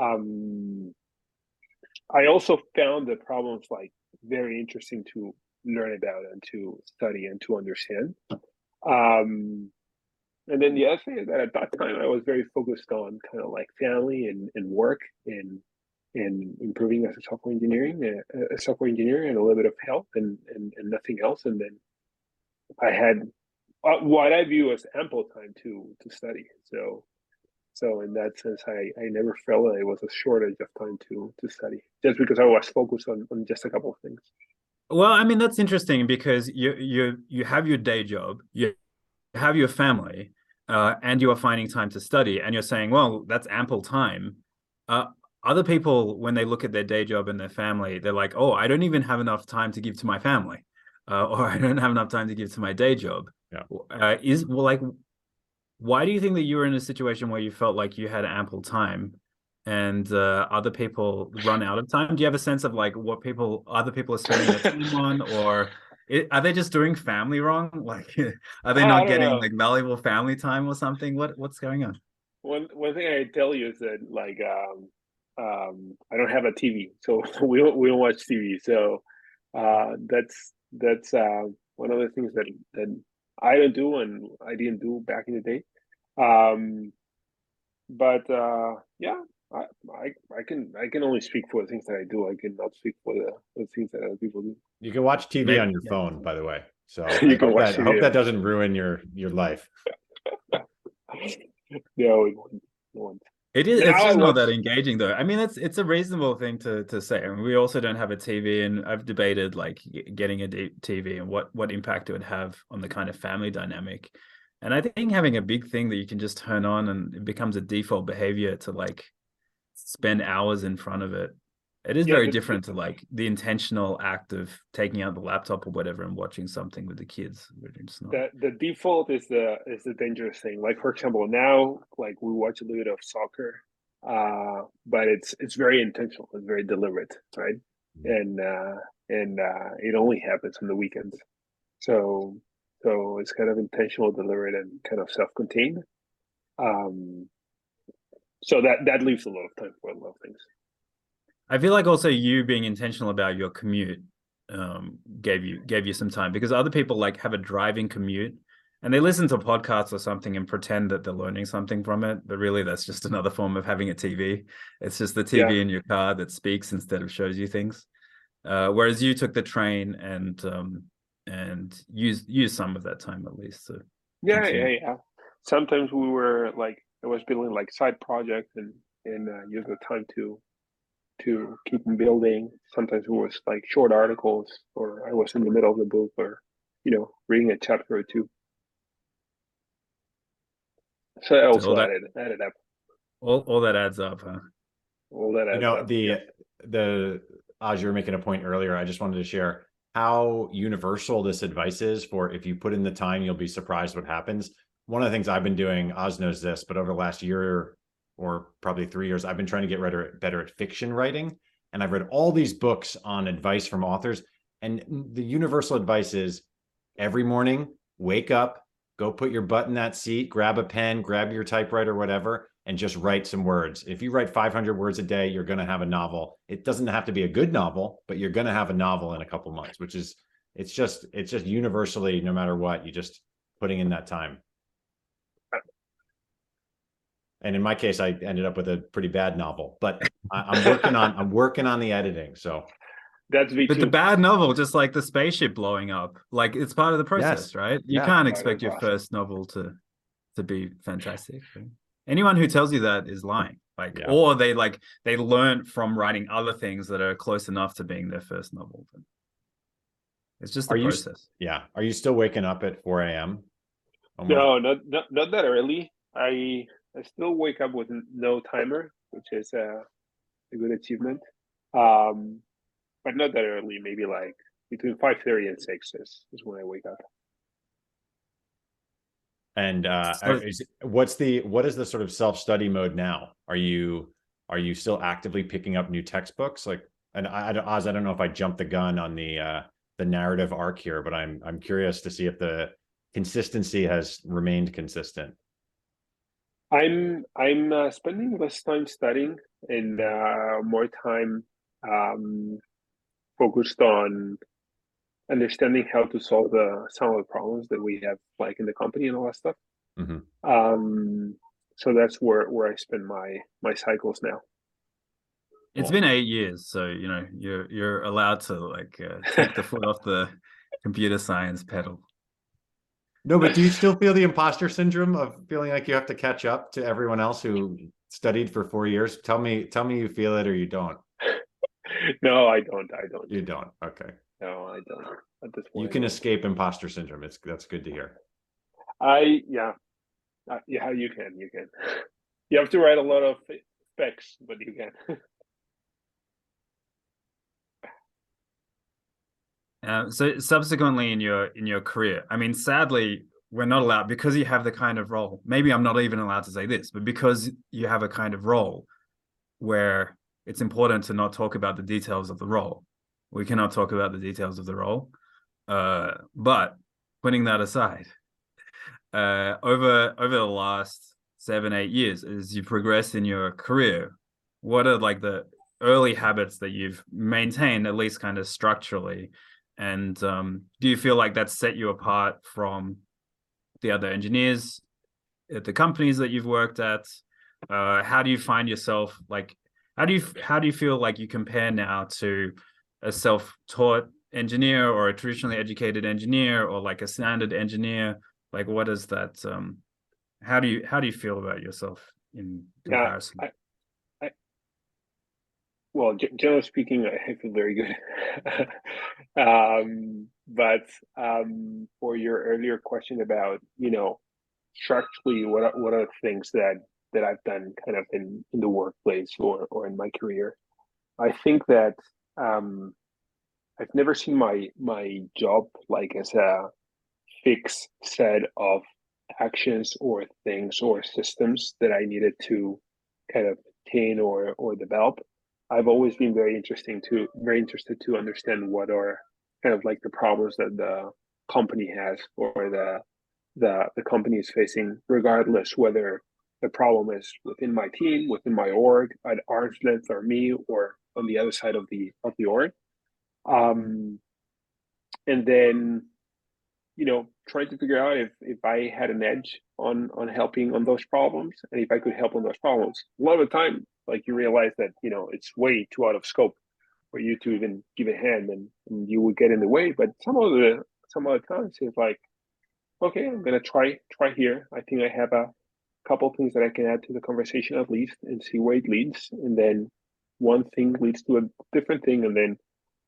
um, I also found the problems like very interesting to learn about and to study and to understand. Um, and then the other thing is that at that time I was very focused on kind of like family and, and work and and improving as a software engineering a, a software engineer and a little bit of health and, and and nothing else. And then I had uh, what I view as ample time to to study. So so in that sense, I, I never felt that it was a shortage of time to to study just because I was focused on, on just a couple of things. Well, I mean that's interesting because you you you have your day job, you have your family, uh, and you are finding time to study, and you're saying, well, that's ample time. Uh, other people, when they look at their day job and their family, they're like, oh, I don't even have enough time to give to my family, uh, (laughs) or I don't have enough time to give to my day job. Yeah. Uh, is well, like, why do you think that you were in a situation where you felt like you had ample time? and uh, other people run out of time? Do you have a sense of like what people, other people are spending their time (laughs) on, or it, are they just doing family wrong? (laughs) Like, are they not getting know. like valuable family time or something? What what's going on? One one thing I tell you is that like um um I don't have a TV, so (laughs) we don't we don't watch TV. So uh that's that's uh one of the things that that I don't do and I didn't do back in the day. Um but uh yeah, I, I I can I can only speak for the things that I do. I cannot speak for the, the things that other people do. You can watch TV on your yeah. phone, by the way. So (laughs) You I can hope, watch that, I hope that doesn't ruin your your life. (laughs) no, it won't. It is. Yeah, It's just not that engaging, though. I mean, it's it's a reasonable thing to to say. I mean, we also don't have a TV, and I've debated like getting a d- TV and what what impact it would have on the kind of family dynamic. And I think having a big thing that you can just turn on and it becomes a default behavior to like spend hours in front of it. It is Yeah, very different to like the intentional act of taking out the laptop or whatever and watching something with the kids. not- the the default is the is the dangerous thing. Like for example, now like we watch a little bit of soccer, uh, but it's it's very intentional. It's very deliberate, right? And uh, and uh, it only happens on the weekends. So so it's kind of intentional, deliberate, and kind of self-contained. Um, so that that leaves a lot of time for a lot of things. I feel like also you being intentional about your commute um, gave you gave you some time because other people like have a driving commute and they listen to podcasts or something and pretend that they're learning something from it, but really that's just (laughs) another form of having a TV. It's just the TV in your car that speaks instead of shows you things. Uh, whereas you took the train and um, and use use some of that time at least to yeah continue. yeah yeah sometimes we were like i was building like side projects and and uh, use the time to to keep on building sometimes it was like short articles or i was in the middle of the book or you know reading a chapter or two so i also all that- added added up all all that adds up, huh? all that You know, up, the, yeah. the, as you were making a point earlier. I just wanted to share how universal this advice is for if you put in the time, you'll be surprised what happens. One of the things I've been doing, Oz knows this, but over the last year or probably three years, I've been trying to get better, better at fiction writing. And I've read all these books on advice from authors. And the universal advice is every morning, wake up, go put your butt in that seat, grab a pen, grab your typewriter, whatever, and just write some words. If you write 500 words a day, you're going to have a novel. It doesn't have to be a good novel, but you're going to have a novel in a couple months, which is it's just it's just universally no matter what, you just putting in that time. And in my case, I ended up with a pretty bad novel, but I, I'm working on I'm working on the editing. So that's v2 But the bad novel, just like the spaceship blowing up, like it's part of the process, Yes. right? You Yeah. can't expect your first novel to to be fantastic. right? Anyone who tells you that is lying. Like, Yeah. or they like they learned from writing other things that are close enough to being their first novel. It's just the Are you yeah, are you still waking up at 4 a.m.? No, not, not not that early. I I still wake up with no timer, which is uh, a good achievement. Um, but not that early. Maybe like between five thirty and six is, is when I wake up. And uh, So- is, what's the what is the sort of self study mode now? Are you are you still actively picking up new textbooks? Like, and I, I Oz, I don't know if I jumped the gun on the uh, the narrative arc here, but I'm I'm curious to see if the consistency has remained consistent. I'm I'm uh, spending less time studying and uh, more time um, focused on understanding how to solve the some of the problems that we have, like in the company and all that stuff. Mhm. Um, so that's where where I spend my my cycles now. It's Cool. been eight years, so you know you're you're allowed to like uh, take the foot off the computer science pedal. No, but do you still feel the imposter syndrome of feeling like you have to catch up to everyone else who studied for four years? Tell me, tell me you feel it or you don't. (laughs) no, I don't. I don't. You don't. Okay. No, I don't. At this point, You can escape imposter syndrome. It's that's good to hear. I yeah, uh, yeah. You can. You can. (laughs) You have to write a lot of specs, but you can. (laughs) Uh, so subsequently in your in your career, I mean, sadly, we're not allowed because you have the kind of role. Maybe I'm not even allowed to say this, but because you have a kind of role where it's important to not talk about the details of the role, we cannot talk about the details of the role. Uh, but putting that aside, uh, over over the last seven eight years, as you progress in your career, what are like the early habits that you've maintained, at least kind of structurally? And um, do you feel like that's set you apart from the other engineers at the companies that you've worked at? Uh, how do you find yourself like? How do you how do you feel like you compare now to a self-taught engineer or a traditionally educated engineer or like a standard engineer? Like, what is that? Um, how do you how do you feel about yourself in Yeah, comparison? I- well, generally speaking, I feel very good. (laughs) um, but um, for your earlier question about, you know, structurally, what are, what are the things that that I've done kind of in in the workplace or or in my career? I think that um, I've never seen my my job like as a fixed set of actions or things or systems that I needed to kind of attain or or develop. I've always been very interesting to very interested to understand what are kind of like the problems that the company has or the the the company is facing, regardless whether the problem is within my team, within my org, at arm's length or me, or on the other side of the of the org. Um, and then you know, trying to figure out if if I had an edge on on helping on those problems and if I could help on those problems. A lot of the time, like you realize that you know it's way too out of scope for you to even give a hand, and, and you would get in the way. But some of the some other times it's like, okay, I'm gonna try try here. I think I have a couple things that I can add to the conversation at least, and see where it leads, and then one thing leads to a different thing, and then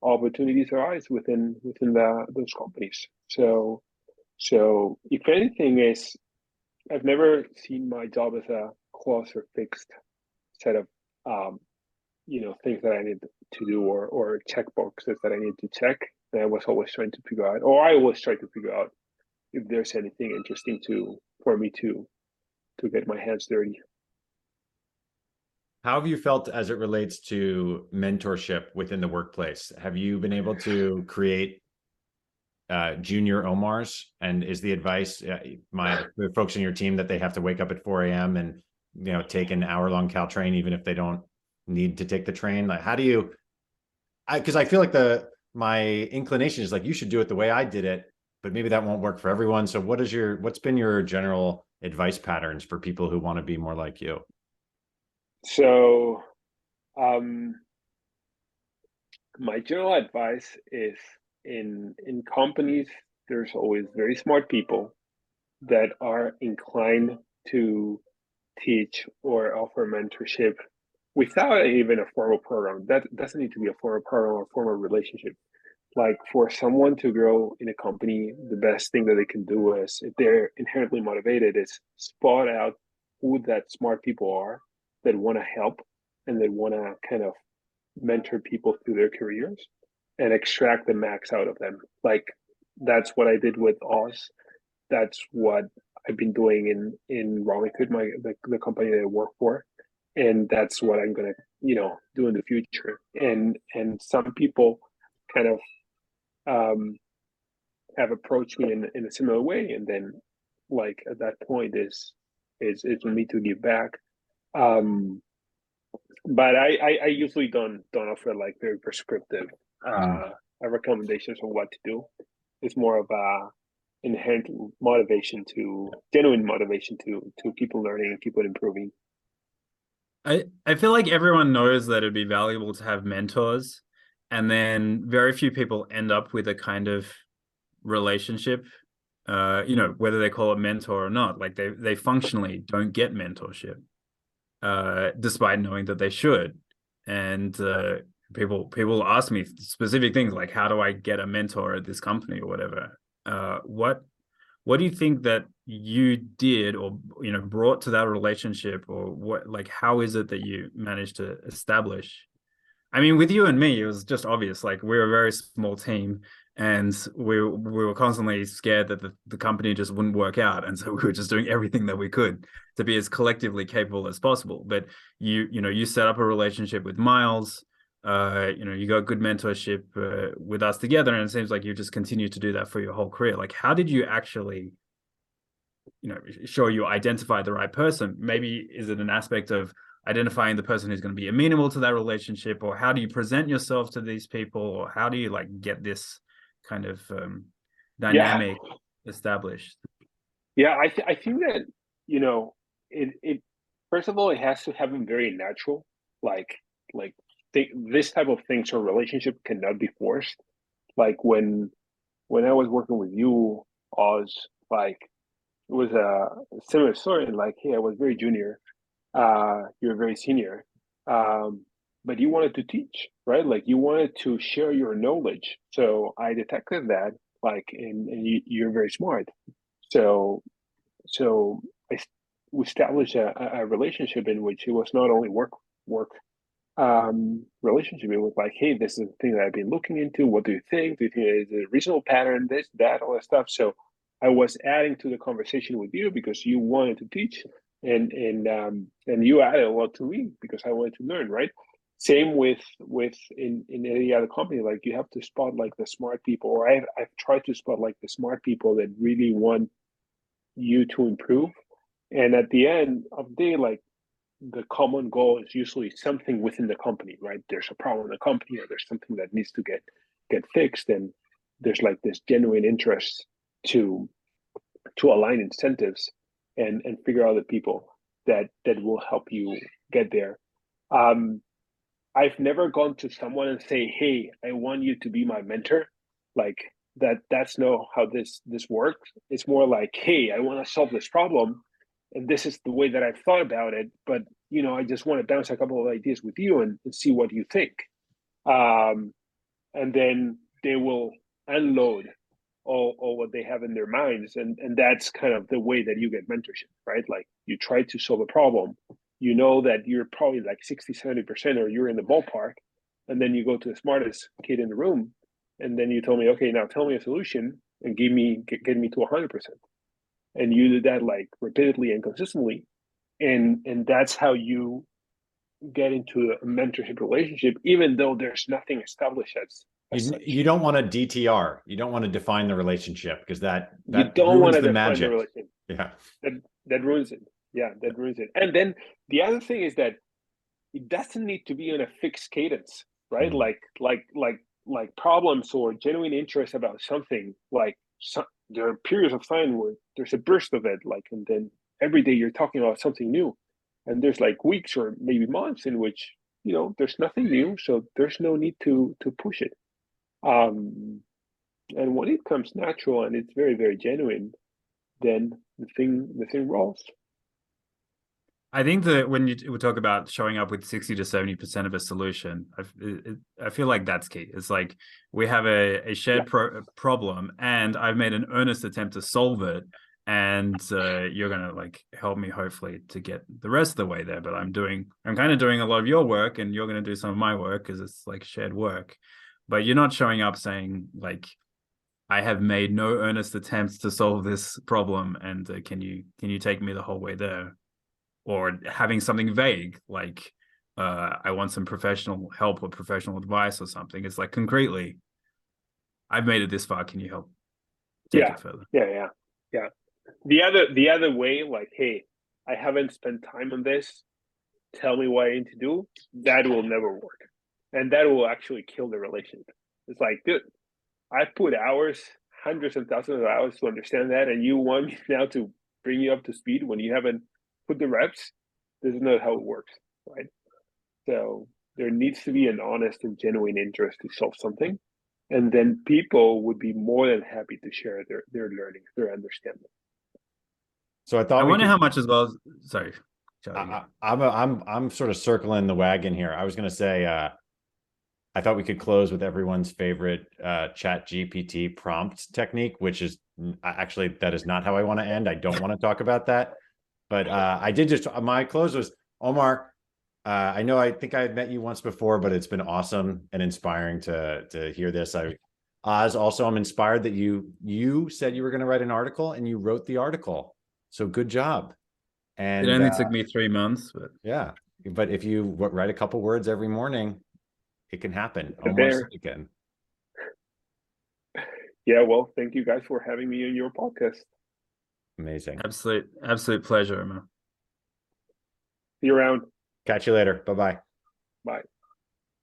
opportunities arise within within the those companies. So so if anything is I've never seen my job as a close or fixed set of um, you know things that I need to do or or check boxes that I need to check. And I was always trying to figure out, or I always try to figure out if there's anything interesting to for me to to get my hands dirty. How have you felt as it relates to mentorship within the workplace? Have you been able to create uh, junior Omars? And is the advice uh, my the folks in your team that they have to wake up at 4 a.m. and you know take an hour long Caltrain even if they don't need to take the train? Like, how do you? I because I feel like the my inclination is like you should do it the way I did it, but maybe that won't work for everyone. So, what is your what's been your general advice patterns for people who want to be more like you? So, um, my general advice is in in companies, there's always very smart people that are inclined to teach or offer mentorship without even a formal program. That doesn't need to be a formal program or formal relationship. Like for someone to grow in a company, the best thing that they can do is if they're inherently motivated is spot out who that smart people are that want to help and that want to kind of mentor people through their careers and extract the max out of them. Like that's what I did with Oz. That's what I've been doing in in Robinhood, my the, the company that I work for, and that's what I'm gonna you know do in the future. And and some people kind of um, have approached me in in a similar way, and then like at that point is is is for me to give back. Um, but I, I, I usually don't don't offer like very prescriptive uh, recommendations on what to do. It's more of a inherent motivation to genuine motivation to to keep on learning and keep on improving. I, I feel like everyone knows that it'd be valuable to have mentors, and then very few people end up with a kind of relationship. Uh, you know, whether they call it mentor or not, like they they functionally don't get mentorship, uh, despite knowing that they should. And uh, people people ask me specific things like how do i get a mentor at this company or whatever? Uh, what what do you think that you did or you know brought to that relationship or what like how is it that you managed to establish? I mean with you and me it was just obvious like we're a very small team and we we were constantly scared that the, the company just wouldn't work out and so (laughs) we were just doing everything that we could to be as collectively capable as possible but you you know you set up a relationship with miles uh, you know, you got good mentorship uh, with us together, and it seems like you just continue to do that for your whole career. Like, how did you actually, you know, sure you identify the right person? Maybe is it an aspect of identifying the person who's going to be amenable to that relationship, or how do you present yourself to these people, or how do you like get this kind of um, dynamic yeah. established? Yeah, I th- I think that you know it it first of all it has to happen very natural, like like th- this type of things or relationship cannot be forced. Like when when I was working with you, Oz, like it was a similar story. Like, hey, I was very junior, uh, you're very senior, um, but you wanted to teach, right? Like you wanted to share your knowledge. So I detected that, like, and, and you, you're very smart. So, so I established a, a relationship in which it was not only work work um, relationship. It was like, hey, this is the thing that I've been looking into. What do you think? Do you think it's a reasonable pattern? This, that, all that stuff. So I was adding to the conversation with you because you wanted to teach, and and um, and you added a lot to me because I wanted to learn. Right. Same with with in in any other company. Like you have to spot like the smart people, or I've I've tried to spot like the smart people that really want you to improve. And at the end of the day, like the common goal is usually something within the company, right? There's a problem in the company, or there's something that needs to get get fixed, and there's like this genuine interest to to align incentives and and figure out the people that that will help you get there. Um, I've never gone to someone and say, "Hey, I want you to be my mentor." Like that. That's no how this this works. It's more like, "Hey, I want to solve this problem, and this is the way that I've thought about it." But you know, I just want to bounce a couple of ideas with you and, and see what you think. Um, and then they will unload all, all what they have in their minds and and that's kind of the way that you get mentorship right like you try to solve a problem you know that you're probably like 60 70% or you're in the ballpark and then you go to the smartest kid in the room and then you tell me okay now tell me a solution and give me get, get me to 100% and you do that like repeatedly and consistently and and that's how you get into a mentorship relationship even though there's nothing established as, as You, you don't want to DTR. You don't want to define the relationship because that you don't want to the define magic. the relationship Yeah. that that ruins it yeah that ruins it. And then the other thing is that it doesn't need to be on a fixed cadence right? Mhm. like like like like problems or genuine interest about something like some, there are periods of time where there's a burst of it like and then every day you're talking about something new. And there's like weeks or maybe months in which you know there's nothing new so there's no need to to push it. Um and when it comes natural and it's very very genuine then the thing the thing rolls I think that when you we talk about showing up with 60 to 70% of a solution, I, it- I feel like that's key. It's like we have a, a shared pro- problem and I've made an earnest attempt to solve it. And uh, you're going to like help me hopefully to get the rest of the way there. But I'm doing, I'm kind of doing a lot of your work and you're going to do some of my work because it's like shared work. But you're not showing up saying like, I have made no earnest attempts to solve this problem. And uh, can you, can you take me the whole way there? Or having something vague like uh, I want some professional help or professional advice or something. It's like concretely, I've made it this far. Can you help take Yeah. it further? yeah yeah yeah the other the other way like hey i haven't spent time on this tell me what i need to do that will never work and that will actually kill the relationship it's like dude i put hours hundreds and thousands of hours to understand that and you want (laughs) me now to bring you up to speed when you haven't put the reps this is not how it works right so there needs to be an honest and genuine interest to solve something and then people would be more than happy to share their their learning their understanding So I thought I wonder could- how much as well. Sorry. I, go. I- I'm a, I'm I'm sort of circling the wagon here. I was gonna say uh I thought we could close with everyone's favorite uh ChatGPT prompt technique, which is actually that is not how I want to end. I don't want to talk about that. But uh I did just my close was Omar. Uh, I know I think I had met you once before, but it's been awesome and inspiring to to hear this. I Oz, also I'm inspired that you you said you were gonna write an article and you wrote the article. So good job. And it only uh, took me three months, but yeah, but if you w- write a couple words every morning, it can happen. There. Almost again. (laughs) yeah well thank you guys for having me on your podcast Amazing. absolute, absolute pleasure, Omar. see you around Catch you later. Bye bye. bye